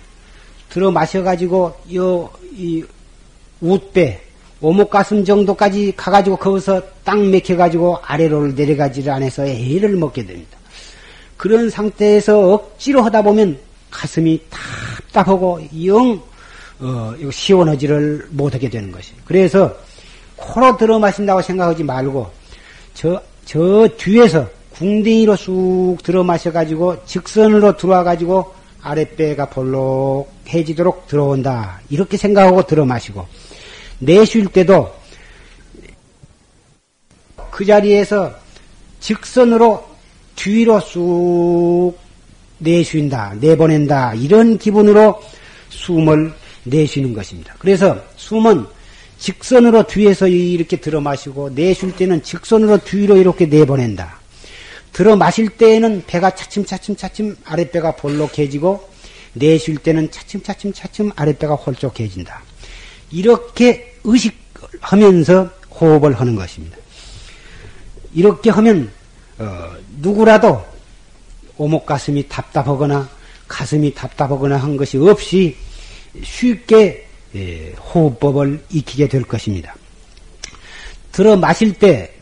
들어 마셔 가지고 요 이 웃배 오목 가슴 정도까지 가가지고 거기서 딱 맥혀가지고 아래로 내려가지를 않아서 애를 먹게 됩니다. 그런 상태에서 억지로 하다 보면 가슴이 답답하고 영 어, 시원하지를 못하게 되는 것이. 그래서 코로 들어 마신다고 생각하지 말고 저, 저 뒤에서 궁둥이로 쑥 들어 마셔가지고 직선으로 들어와 가지고 아랫배가 볼록해지도록 들어온다. 이렇게 생각하고 들어 마시고 내쉴 때도 그 자리에서 직선으로 뒤로 쑥 내쉰다, 내보낸다, 이런 기분으로 숨을 내쉬는 것입니다. 그래서 숨은 직선으로 뒤에서 이렇게 들어 마시고 내쉴 때는 직선으로 뒤로 이렇게 내보낸다. 들어 마실 때에는 배가 차츰차츰 차츰 아랫배가 볼록해지고 내쉴 때는 차츰차츰 차츰 아랫배가 홀쭉해진다. 이렇게 의식하면서 호흡을 하는 것입니다. 이렇게 하면 어, 누구라도 오목 가슴이 답답하거나 가슴이 답답하거나 한 것이 없이 쉽게 예, 호흡법을 익히게 될 것입니다. 들어 마실 때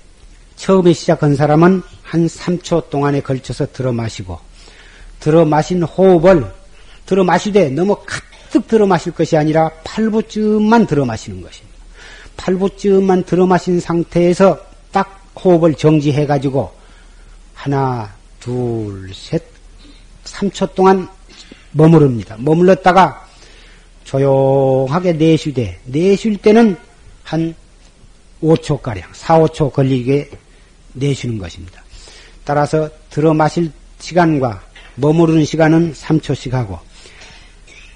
처음에 시작한 사람은 한 3초 동안에 걸쳐서 들어 마시고 들어 마신 호흡을 들어 마시되 너무 가득 들어 마실 것이 아니라 8부쯤만 들어 마시는 것입니다. 8부쯤만 들어 마신 상태에서 딱 호흡을 정지해 가지고 하나, 둘, 셋, 3초 동안 머무릅니다. 머물렀다가 조용하게 내쉬되, 내쉴 때는 한 5초가량, 4, 5초 걸리게 내쉬는 것입니다. 따라서 들어 마실 시간과 머무르는 시간은 3초씩 하고,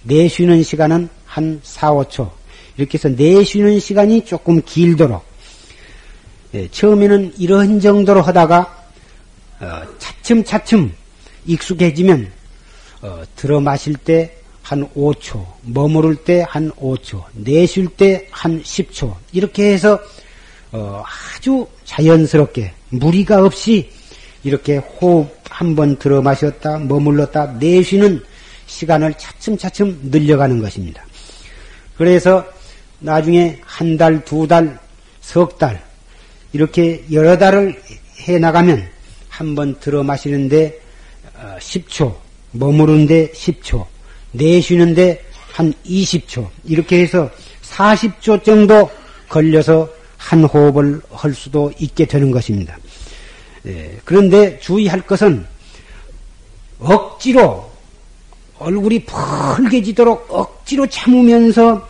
내쉬는 시간은 한 4, 5초. 이렇게 해서 내쉬는 시간이 조금 길도록, 예, 처음에는 이런 정도로 하다가, 어, 차츰차츰 익숙해지면, 어, 들어 마실 때 한 5초, 머무를 때 한 5초, 내쉴 때 한 10초, 이렇게 해서, 어, 아주 자연스럽게, 무리가 없이 이렇게 호흡 한 번 들어 마셨다, 머물렀다, 내쉬는 시간을 차츰차츰 늘려가는 것입니다. 그래서 나중에 한 달, 두 달, 석 달, 이렇게 여러 달을 해 나가면 한 번 들어 마시는데 10초, 어, 머무르는데 10초, 내쉬는데 한 20초, 이렇게 해서 40초 정도 걸려서 한 호흡을 할 수도 있게 되는 것입니다. 예, 그런데 주의할 것은 억지로 얼굴이 펄개지도록 억지로 참으면서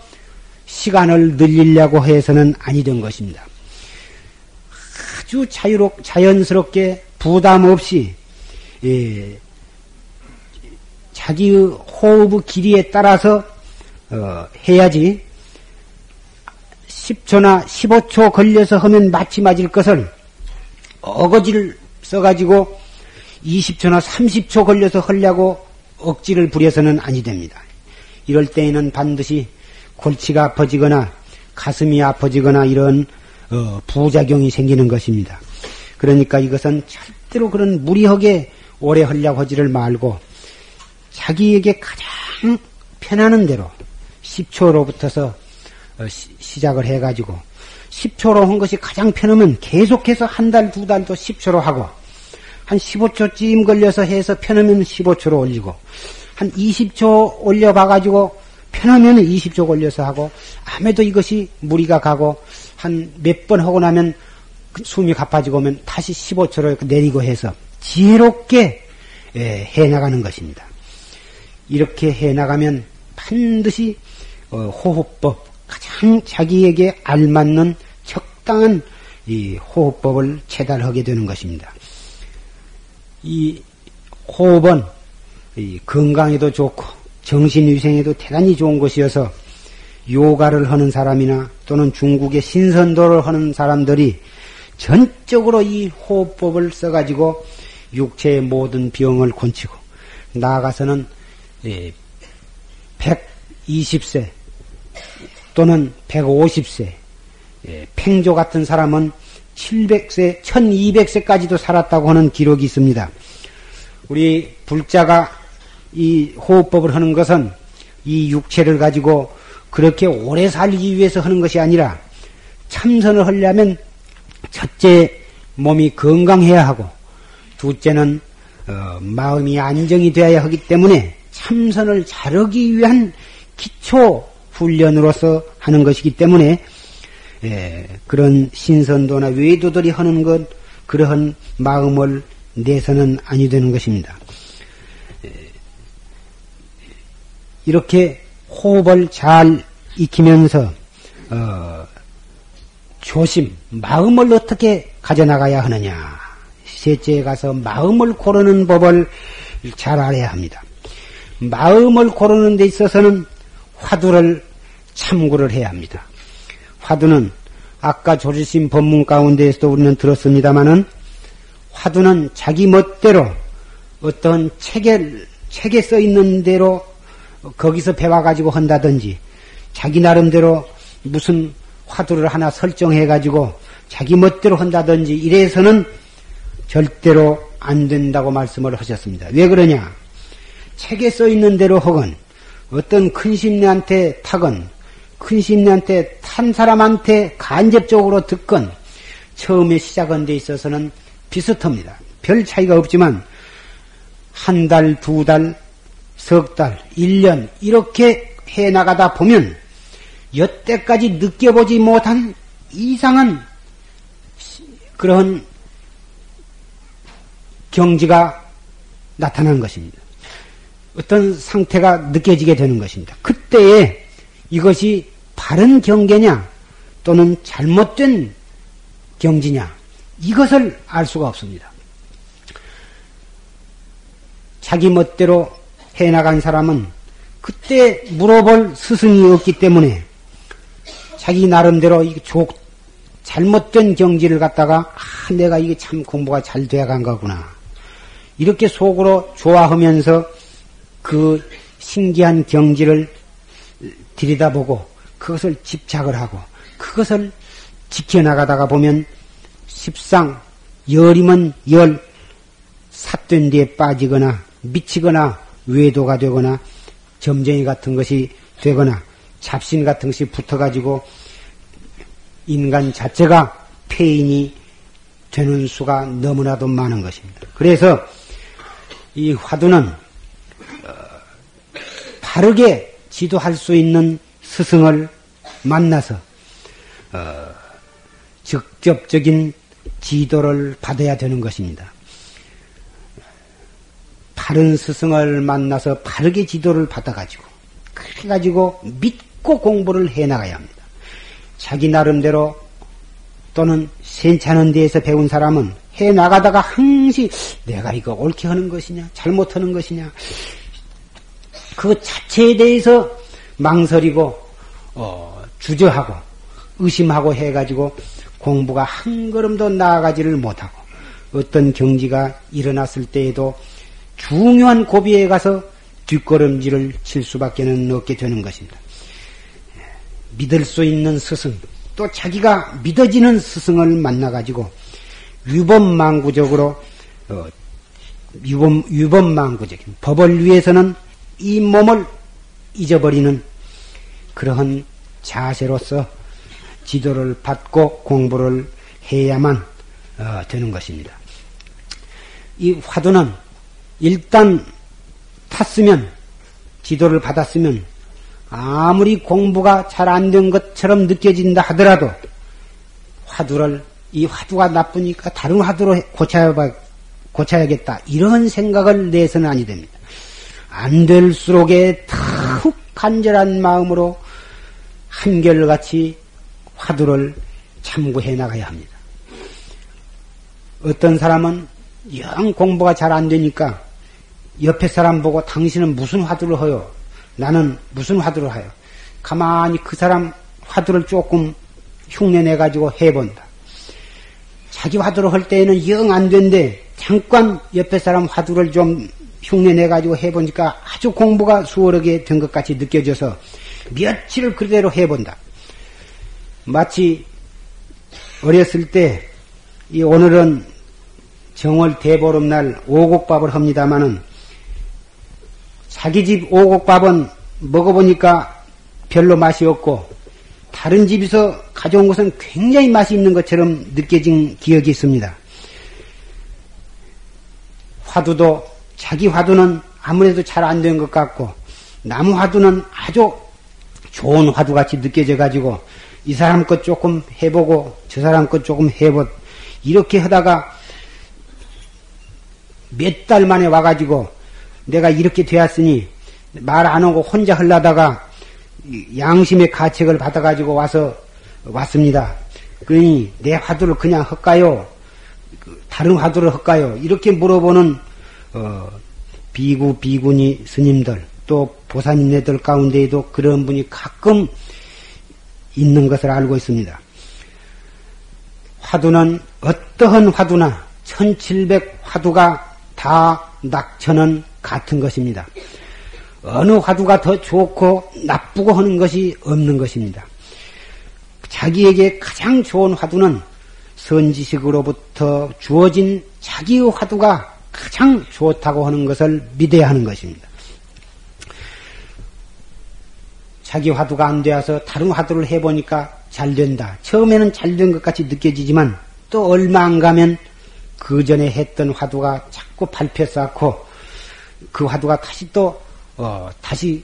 시간을 늘리려고 해서는 아니던 것입니다. 아주 자유롭, 자연스럽게 부담 없이, 예, 자기의 호흡의 길이에 따라서, 어, 해야지, 10초나 15초 걸려서 하면 마치 맞을 것을 어거지를 써가지고 20초나 30초 걸려서 하려고 억지를 부려서는 아니 됩니다. 이럴 때에는 반드시 골치가 아파지거나 가슴이 아파지거나 이런 어, 부작용이 생기는 것입니다. 그러니까 이것은 절대로 그런 무리하게 오래 하려고 하지를 말고 자기에게 가장 편하는 대로 10초로부터서 어, 시, 작을 해가지고 10초로 한 것이 가장 편하면 계속해서 한 달, 두 달도 10초로 하고 한 15초쯤 걸려서 해서 편하면 15초로 올리고 한 20초 올려봐가지고 편하면 20초 걸려서 하고 아무래도 이것이 무리가 가고 한 몇 번 하고 나면 그 숨이 가빠지고 오면 다시 15초로 내리고 해서 지혜롭게 예, 해 나가는 것입니다. 이렇게 해 나가면 반드시 어, 호흡법 가장 자기에게 알맞는 적당한 이 호흡법을 체달하게 되는 것입니다. 이 호흡은 이 건강에도 좋고 정신위생에도 대단히 좋은 것이어서 요가를 하는 사람이나 또는 중국의 신선도를 하는 사람들이 전적으로 이 호흡법을 써가지고 육체의 모든 병을 곤치고 나아가서는 120세 예, 또는 150세 예, 팽조 같은 사람은 700세, 1200세까지도 살았다고 하는 기록이 있습니다. 우리 불자가 이 호흡법을 하는 것은 이 육체를 가지고 그렇게 오래 살기 위해서 하는 것이 아니라 참선을 하려면 첫째 몸이 건강해야 하고 둘째는 어, 마음이 안정이 되어야 하기 때문에 참선을 잘하기 위한 기초 훈련으로서 하는 것이기 때문에 예, 그런 신선도나 외도들이 하는 것 그러한 마음을 내서는 아니 되는 것입니다. 예, 이렇게 호흡을 잘 익히면서 어, 조심 마음을 어떻게 가져나가야 하느냐 셋째에 가서 마음을 고르는 법을 잘 알아야 합니다. 마음을 고르는 데 있어서는 화두를 참고를 해야 합니다. 화두는 아까 조지신 법문 가운데에서도 우리는 들었습니다마는 화두는 자기 멋대로 어떤 책에, 책에 써 있는 대로 거기서 배워가지고 한다든지 자기 나름대로 무슨 화두를 하나 설정해가지고 자기 멋대로 한다든지 이래서는 절대로 안 된다고 말씀을 하셨습니다. 왜 그러냐? 책에 써 있는 대로 혹은 어떤 큰 심리한테 타건, 큰 심리한테 탄 사람한테 간접적으로 듣건, 처음에 시작한 데 있어서는 비슷합니다. 별 차이가 없지만, 한 달, 두 달, 석 달, 일 년, 이렇게 해 나가다 보면, 여태까지 느껴보지 못한 이상한 그런 경지가 나타난 것입니다. 어떤 상태가 느껴지게 되는 것입니다. 그때에 이것이 바른 경계냐 또는 잘못된 경지냐 이것을 알 수가 없습니다. 자기 멋대로 해나간 사람은 그때 물어볼 스승이 없기 때문에 자기 나름대로 이 잘못된 경지를 갖다가 아, 내가 이게 참 공부가 잘 돼간 거구나. 이렇게 속으로 좋아하면서 그 신기한 경지를 들여다보고 그것을 집착을 하고 그것을 지켜나가다가 보면 십상 열이면 열 삿된 뒤에 빠지거나 미치거나 외도가 되거나 점쟁이 같은 것이 되거나 잡신 같은 것이 붙어가지고 인간 자체가 폐인이 되는 수가 너무나도 많은 것입니다. 그래서 이 화두는 어, 바르게 지도할 수 있는 스승을 만나서 어, 직접적인 지도를 받아야 되는 것입니다. 바른 스승을 만나서 바르게 지도를 받아가지고 그래가지고 믿고 공부를 해나가야 합니다. 자기 나름대로 또는 괜찮은 데에서 배운 사람은 해 나가다가 항시 내가 이거 옳게 하는 것이냐 잘못하는 것이냐 그 자체에 대해서 망설이고 어, 주저하고 의심하고 해가지고 공부가 한 걸음도 나아가지를 못하고 어떤 경지가 일어났을 때에도 중요한 고비에 가서 뒷걸음질을 칠 수밖에 는 없게 되는 것입니다. 믿을 수 있는 스승, 또 자기가 믿어지는 스승을 만나가지고 유범망구적으로 어, 유범 유범망구적인 법을 위해서는 이 몸을 잊어버리는 그러한 자세로서 지도를 받고 공부를 해야만 어, 되는 것입니다. 이 화두는 일단 탔으면 지도를 받았으면 아무리 공부가 잘 안 된 것처럼 느껴진다 하더라도 화두를 이 화두가 나쁘니까 다른 화두로 고쳐야 고쳐야겠다 이런 생각을 내서는 아니 됩니다. 안 될수록에 더욱 간절한 마음으로 한결같이 화두를 참고해 나가야 합니다. 어떤 사람은 영 공부가 잘 안 되니까 옆에 사람 보고 당신은 무슨 화두를 허요? 나는 무슨 화두를 하여? 가만히 그 사람 화두를 조금 흉내내 가지고 해본다. 자기 화두를 할 때에는 영 안 된대. 잠깐 옆에 사람 화두를 좀 흉내내 가지고 해보니까 아주 공부가 수월하게 된 것 같이 느껴져서 며칠을 그대로 해본다. 마치 어렸을 때, 이 오늘은 정월 대보름날 오곡밥을 합니다마는 자기 집 오곡밥은 먹어보니까 별로 맛이 없고 다른 집에서 가져온 것은 굉장히 맛이 있는 것처럼 느껴진 기억이 있습니다. 화두도 자기 화두는 아무래도 잘 안 된 것 같고 나무 화두는 아주 좋은 화두 같이 느껴져 가지고 이 사람 것 조금 해보고 저 사람 것 조금 해보 이렇게 하다가 몇 달 만에 와가지고 내가 이렇게 되었으니 말 안 하고 혼자 흘러다가 양심의 가책을 받아가지고 와서 왔습니다. 그러니 내 화두를 그냥 할까요? 그 다른 화두를 할까요? 이렇게 물어보는 어, 비구 비구니 스님들 또 보사님네들 가운데에도 그런 분이 가끔 있는 것을 알고 있습니다. 화두는 어떠한 화두나 1700 화두가 다 낙천은 같은 것입니다. 어느 화두가 더 좋고 나쁘고 하는 것이 없는 것입니다. 자기에게 가장 좋은 화두는 선지식으로부터 주어진 자기의 화두가 가장 좋다고 하는 것을 믿어야 하는 것입니다. 자기 화두가 안 되어서 다른 화두를 해보니까 잘 된다. 처음에는 잘 된 것 같이 느껴지지만 또 얼마 안 가면 그 전에 했던 화두가 자꾸 밟혀 쌓고 그 화두가 다시 또, 어, 다시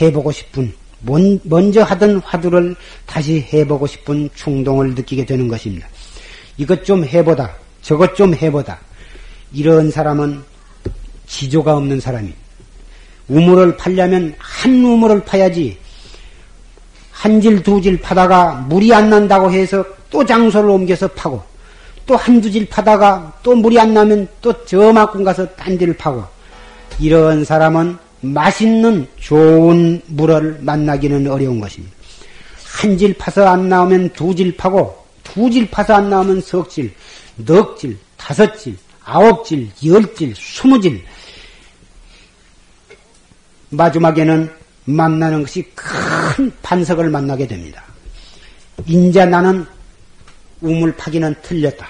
해보고 싶은, 먼저 하던 화두를 다시 해보고 싶은 충동을 느끼게 되는 것입니다. 이것 좀 해보다, 저것 좀 해보다. 이런 사람은 지조가 없는 사람이. 우물을 팔려면 한 우물을 파야지 한 질 두 질 파다가 물이 안 난다고 해서 또 장소를 옮겨서 파고 또 한두 질 파다가 또 물이 안 나면 또 저만큼 가서 딴 데를 파고 이런 사람은 맛있는 좋은 물을 만나기는 어려운 것입니다. 한 질 파서 안 나오면 두 질 파고 두 질 파서 안 나오면 석 질, 넉 질, 다섯 질, 아홉 질, 열 질, 스무 질 마지막에는 만나는 것이 큰 반석을 만나게 됩니다. 인자 나는 우물 파기는 틀렸다.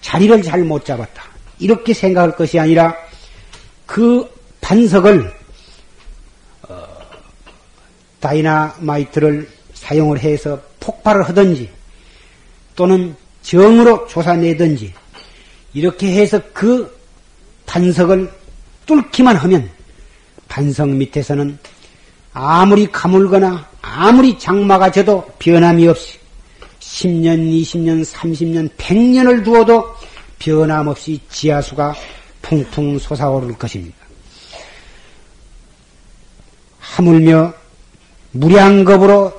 자리를 잘 못 잡았다. 이렇게 생각할 것이 아니라 그 반석을 어, 다이나마이트를 사용을 해서 폭발을 하든지 또는 정으로 조사내든지 이렇게 해서 그 반석을 뚫기만 하면 반석 밑에서는 아무리 가물거나 아무리 장마가 져도 변함이 없이 10년, 20년, 30년, 100년을 두어도 변함없이 지하수가 풍풍 솟아오를 것입니다. 하물며 무량겁으로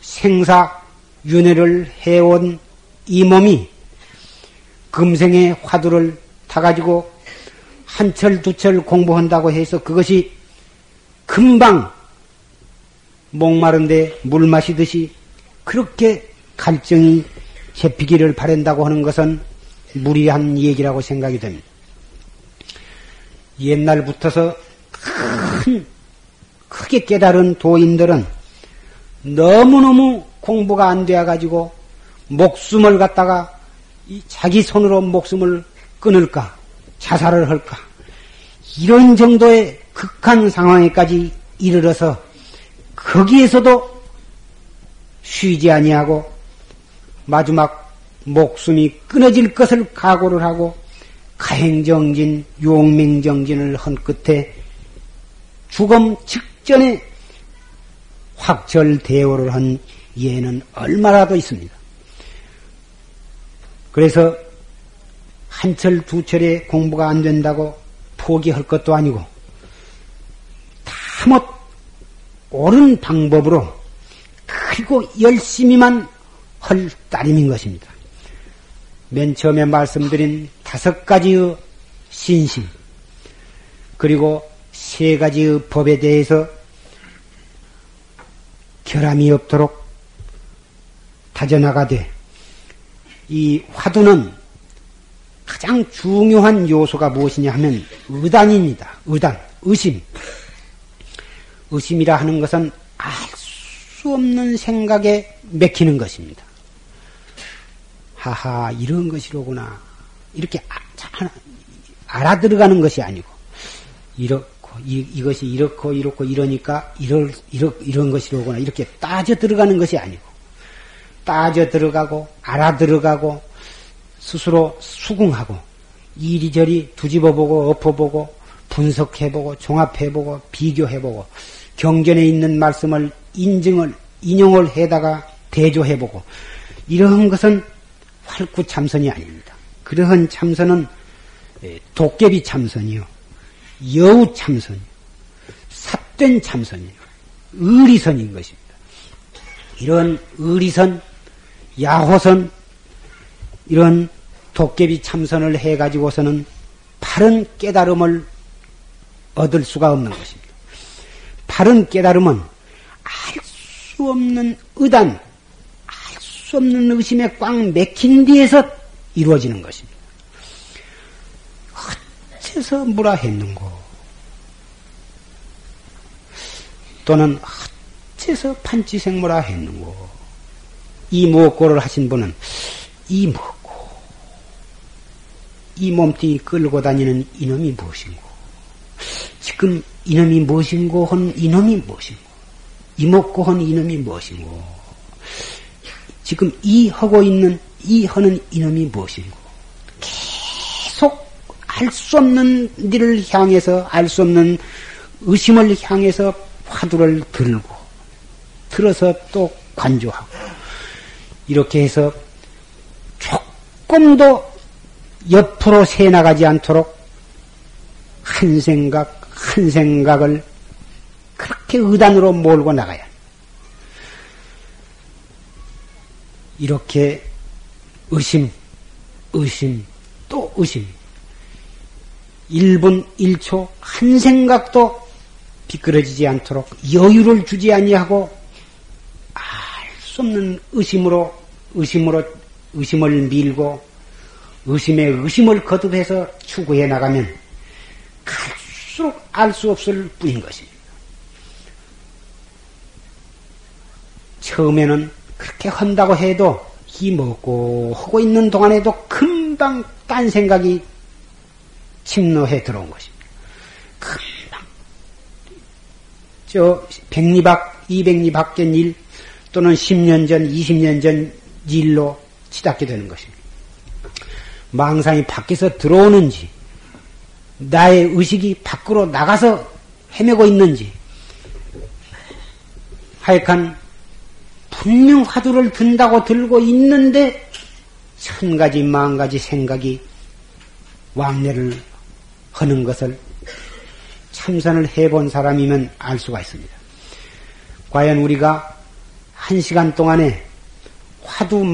생사 윤회를 해온 이 몸이 금생의 화두를 타가지고 한 철, 두철 공부한다고 해서 그것이 금방 목마른데 물 마시듯이 그렇게 갈증이 잡히기를 바란다고 하는 것은 무리한 얘기라고 생각이 됩니다. 옛날부터서 큰, 크게 깨달은 도인들은 너무너무 공부가 안 되어가지고 목숨을 갖다가 자기 손으로 목숨을 끊을까, 자살을 할까, 이런 정도의 극한 상황에까지 이르러서 거기에서도 쉬지 아니하고 마지막 목숨이 끊어질 것을 각오를 하고 가행정진, 용맹정진을 한 끝에 죽음 직전에 확철대오를 한 예는 얼마라도 있습니다. 그래서 한 철 두 철에 공부가 안 된다고 포기할 것도 아니고 다못 옳은 방법으로 그리고 열심히만 할 따름인 것입니다. 맨 처음에 말씀드린 다섯 가지의 신심, 그리고 세 가지의 법에 대해서 결함이 없도록 다져나가되, 이 화두는 가장 중요한 요소가 무엇이냐 하면 의단입니다. 의단, 의심. 의심이라 하는 것은 알 수 없는 생각에 맥히는 것입니다. 하하, 이런 것이로구나. 이렇게 아, 알아들어가는 것이 아니고, 이렇고, 이, 이것이 이렇고, 이렇고, 이러니까, 이럴, 이러, 이런 것이로구나. 이렇게 따져 들어가는 것이 아니고, 따져 들어가고, 알아들어가고, 스스로 수긍하고, 이리저리 두집어보고, 엎어보고, 분석해보고, 종합해보고, 비교해보고, 경전에 있는 말씀을 인증을, 인용을 해다가 대조해보고, 이런 것은 활구 참선이 아닙니다. 그러한 참선은 예, 도깨비 참선이요. 여우 참선이요. 삿된 참선이요. 의리선인 것입니다. 이런 의리선, 야호선, 이런 도깨비 참선을 해가지고서는 바른 깨달음을 얻을 수가 없는 것입니다. 바른 깨달음은 알 수 없는 의단, 수 없는 의심에 꽉 맥힌 뒤에서 이루어지는 것입니다. 어째서 뭐라 했는고? 또는 어째서 판치생모라 했는고? 이 무엇고를 하신 분은 이 무엇고? 이 몸뚱이 끌고 다니는 이놈이 무엇인고? 지금 이놈이 무엇인고 한 이놈이 무엇인고? 이먹고 한 이놈이 무엇인고? 지금 이 하고 있는 이 하는 이놈이 무엇인고? 계속 알 수 없는 일을 향해서 알 수 없는 의심을 향해서 화두를 들고 들어서 또 관조하고 이렇게 해서 조금도 옆으로 새 나가지 않도록 한 생각 한 생각을 그렇게 의단으로 몰고 나가야 이렇게 의심, 의심, 또 의심. 1분 1초 한 생각도 비끄러지지 않도록 여유를 주지 아니하고 알 수 없는 의심으로 의심으로 의심을 밀고 의심에 의심을 거듭해서 추구해 나가면 갈수록 알 수 없을 뿐인 것입니다. 처음에는 그렇게 한다고 해도 이 먹고 하고 있는 동안에도 금방 딴 생각이 침노해 들어온 것입니다. 금방 저 백리박, 이백리 밖엔 일 또는 10년 전, 20년 전 일로 치닫게 되는 것입니다. 망상이 밖에서 들어오는지 나의 의식이 밖으로 나가서 헤매고 있는지 하여간 분명 화두를 든다고 들고 있는데 천 가지 만 가지 생각이 왕래를 하는 것을 참선을 해본 사람이면 알 수가 있습니다. 과연 우리가 한 시간 동안에 화두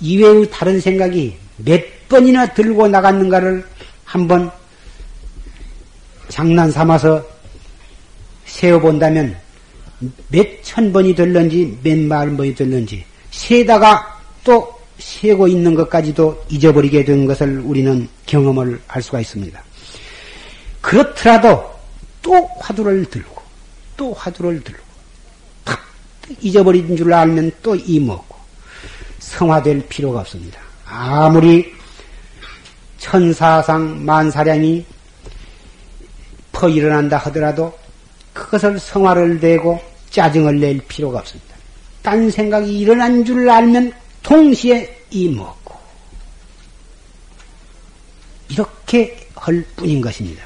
이외의 다른 생각이 몇 번이나 들고 나갔는가를 한번 장난 삼아서 세어본다면 몇 천 번이 될런지 몇 만 번이 될런지 세다가 또 세고 있는 것까지도 잊어버리게 된 것을 우리는 경험을 할 수가 있습니다. 그렇더라도 또 화두를 들고 또 화두를 들고 탁 잊어버린 줄 알면 또 이먹고 성화될 필요가 없습니다. 아무리 천사상 만사량이 퍼 일어난다 하더라도 그것을 성화를 내고 짜증을 낼 필요가 없습니다. 딴 생각이 일어난 줄 알면 동시에 이먹고 이렇게 할 뿐인 것입니다.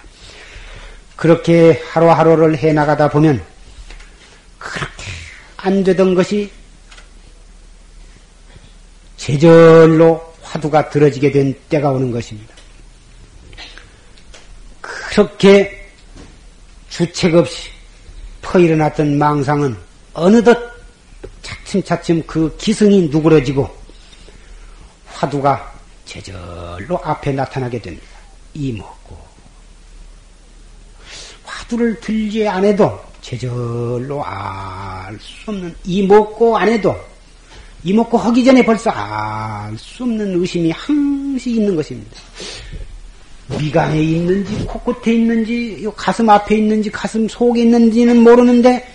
그렇게 하루하루를 해나가다 보면 그렇게 안 되던 것이 제절로 화두가 들어지게 된 때가 오는 것입니다. 그렇게 주책 없이 퍼 일어났던 망상은 어느덧 차츰차츰 그 기승이 누그러지고 화두가 제절로 앞에 나타나게 됩니다. 이먹고 화두를 들지 않아도 제절로 알 수 없는 이먹고 안 해도 이먹고 하기 전에 벌써 알 수 없는 의심이 항시 있는 것입니다. 미간에 있는지 코끝에 있는지 가슴 앞에 있는지 가슴 속에 있는지는 모르는데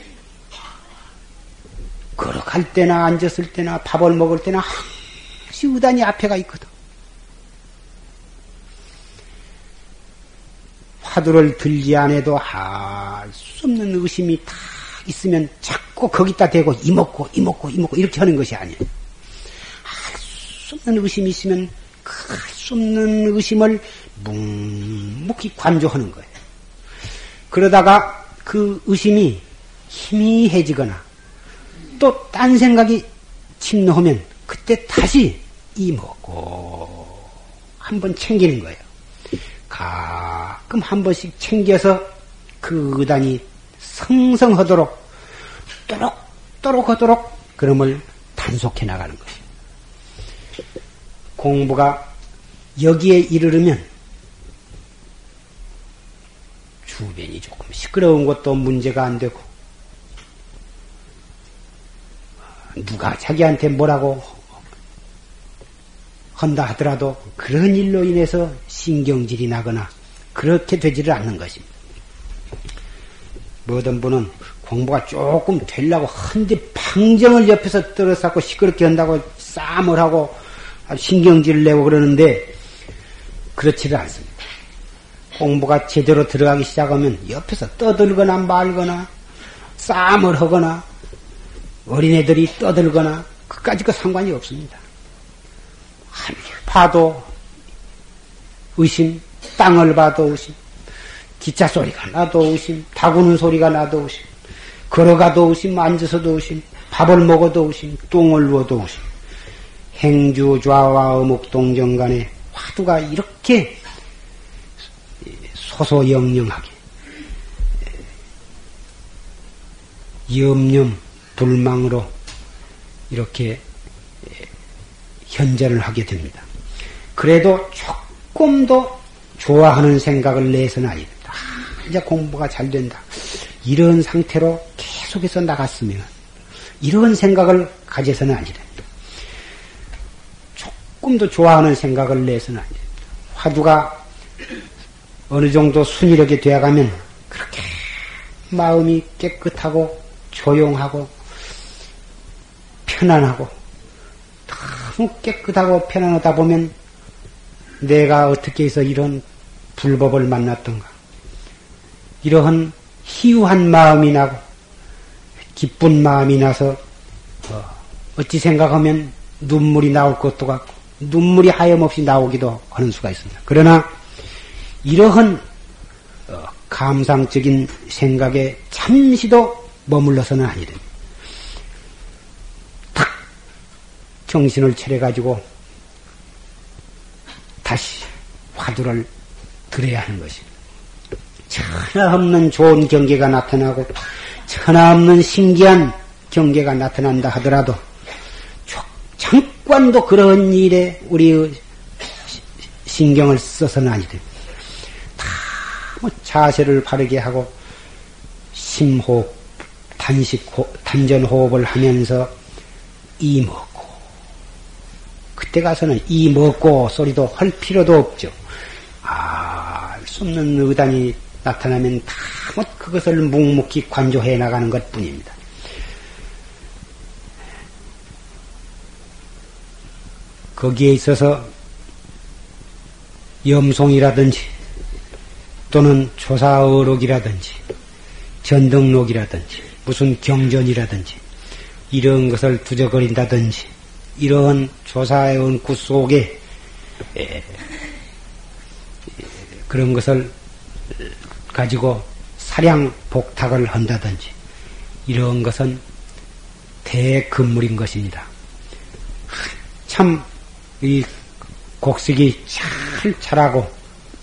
걸어갈 때나 앉았을 때나 밥을 먹을 때나 항시 의단이 앞에가 있거든. 화두를 들지 않아도 할 수 없는 의심이 다 있으면 자꾸 거기다 대고 이먹고 이먹고 이먹고 이렇게 하는 것이 아니에요. 할 수 없는 의심이 있으면 그 없는 의심을 묵묵히 관조하는 거예요. 그러다가 그 의심이 희미해지거나 또 딴 생각이 침노하면 그때 다시 이 먹고 한번 챙기는 거예요. 가끔 한 번씩 챙겨서 그 의단이 성성하도록 또록또록 하도록 그럼을 단속해 나가는 것이에요. 공부가 여기에 이르르면 주변이 조금 시끄러운 것도 문제가 안 되고 누가 자기한테 뭐라고 한다 하더라도 그런 일로 인해서 신경질이 나거나 그렇게 되지를 않는 것입니다. 뭐든 분은 공부가 조금 되려고 한데 방정을 옆에서 떨어싸고 시끄럽게 한다고 싸움을 하고 신경질을 내고 그러는데 그렇지를 않습니다. 공부가 제대로 들어가기 시작하면 옆에서 떠들거나 말거나 싸움을 하거나 어린애들이 떠들거나 그까지 그 상관이 없습니다. 봐도 의심, 땅을 봐도 의심, 기차 소리가 나도 의심, 다구는 소리가 나도 의심, 걸어가도 의심, 앉아서도 의심, 밥을 먹어도 의심, 똥을 누워도 의심. 행주 좌와 어묵 동정 간에 화두가 이렇게 소소영영하게 염염 불망으로 이렇게 현전을 하게 됩니다. 그래도 조금도 좋아하는 생각을 내서는 아니다. 아, 이제 공부가 잘 된다. 이런 상태로 계속해서 나갔으면 이런 생각을 가져서는 아니다. 조금도 좋아하는 생각을 내서는 아니다. 화두가 어느 정도 순이하게 되어가면 그렇게 마음이 깨끗하고 조용하고 편안하고 너무 깨끗하고 편안하다 보면 내가 어떻게 해서 이런 불법을 만났던가 이러한 희유한 마음이 나고 기쁜 마음이 나서 어, 어찌 생각하면 눈물이 나올 것도 같고 눈물이 하염없이 나오기도 하는 수가 있습니다. 그러나 이러한 어, 감상적인 생각에 잠시도 머물러서는 아니됩니다. 탁 정신을 차려 가지고 다시 화두를 들어야 하는 것입니다. 천하 없는 좋은 경계가 나타나고 천하 없는 신기한 경계가 나타난다 하더라도 잠깐 도 그런 일에 우리의 신경을 써서는 아니됩니다. 뭐 자세를 바르게 하고 심호흡, 단식, 단전 호흡을 하면서 이 먹고 그때 가서는 이 먹고 소리도 할 필요도 없죠. 아, 수 없는 의단이 나타나면 다 뭐 그것을 묵묵히 관조해 나가는 것 뿐입니다. 거기에 있어서 염송이라든지 또는 조사어록이라든지 전등록이라든지 무슨 경전이라든지 이런 것을 두저거린다든지 이러한 조사의 은구 속에 그런 것을 가지고 사량 복탁을 한다든지 이런 것은 대금물인 것입니다. 참 이 곡식이 잘 자라고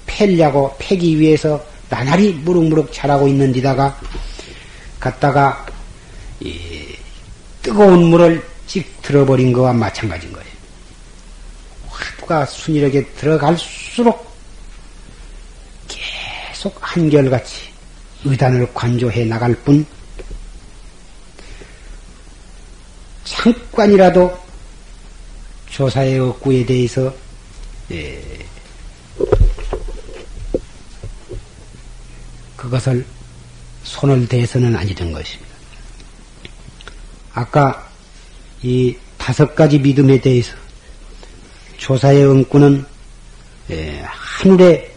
패려고 패기 위해서 나날이 무럭무럭 자라고 있는 데다가 갔다가 뜨거운 물을 찍 들어버린 거와 마찬가지인 거예요. 화두가 순이하게 들어갈수록 계속 한결같이 의단을 관조해 나갈 뿐 잠깐이라도 조사의 억구에 대해서 예, 그것을 손을 대서는 아니던 것입니다. 아까 이 다섯 가지 믿음에 대해서 조사의 응구는 예, 하늘에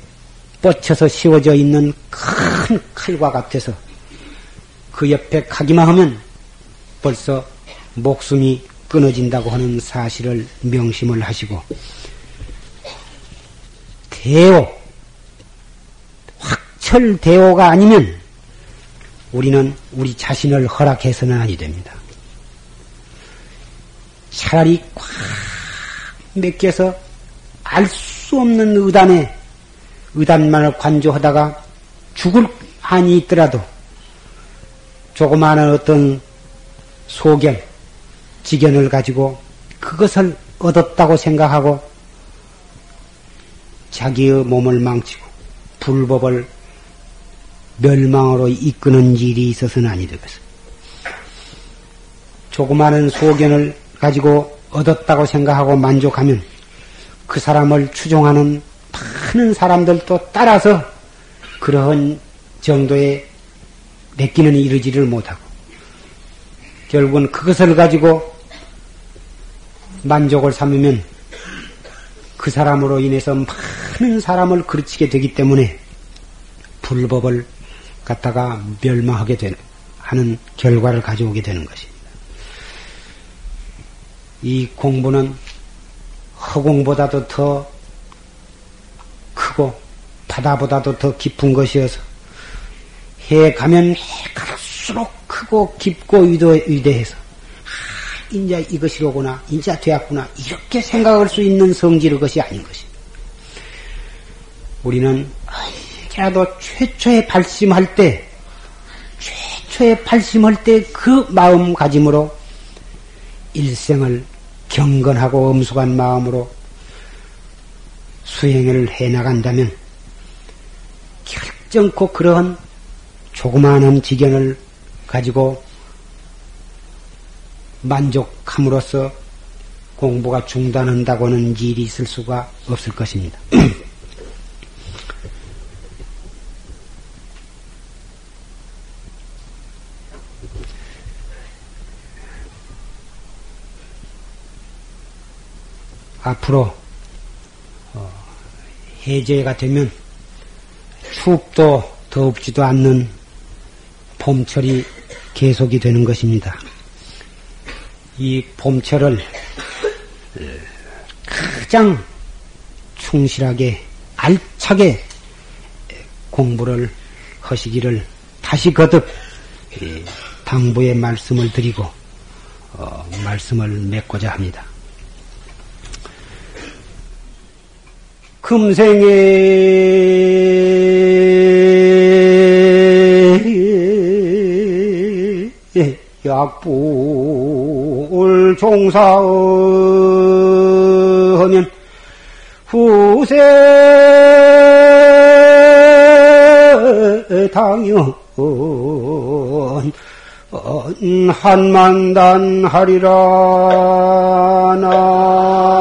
뻗쳐서 씌워져 있는 큰 칼과 같아서 그 옆에 가기만 하면 벌써 목숨이 끊어진다고 하는 사실을 명심을 하시고 대오 철대오가 아니면 우리는 우리 자신을 허락해서는 아니 됩니다. 차라리 꽉 맡겨서 알 수 없는 의단에 의단만을 관조하다가 죽을 한이 있더라도 조그마한 어떤 소견, 지견을 가지고 그것을 얻었다고 생각하고 자기의 몸을 망치고 불법을 멸망으로 이끄는 일이 있어서는 아니 되겠어. 조그마한 소견을 가지고 얻었다고 생각하고 만족하면 그 사람을 추종하는 많은 사람들도 따라서 그러한 정도의 내끼는 이르지를 못하고 결국은 그것을 가지고 만족을 삼으면 그 사람으로 인해서 많은 사람을 그르치게 되기 때문에 불법을 갖다가 멸망하게 되는, 하는 결과를 가져오게 되는 것입니다. 이 공부는 허공보다도 더 크고 바다보다도 더 깊은 것이어서 해 가면 해 갈수록 크고 깊고 위대, 위대해서 아, 인자 이것이로구나, 인자 되었구나 이렇게 생각할 수 있는 성질의 것이 아닌 것입니다. 우리는 이라도 최초에 발심할 때 초에 발심할 때 그 마음가짐으로 일생을 경건하고 엄숙한 마음으로 수행을 해 나간다면 결정코 그러한 조그마한 지견을 가지고 만족함으로써 공부가 중단한다고는 일이 있을 수가 없을 것입니다. <clears throat> 앞으로 어, 해제가 되면 춥도 덥지도 않는 봄철이 계속이 되는 것입니다. 이 봄철을 가장 충실하게 알차게 공부를 하시기를 다시 거듭 당부의 말씀을 드리고 어, 말씀을 맺고자 합니다. 금생에 약불 종사하면 후세 당연 한만단 하리라 나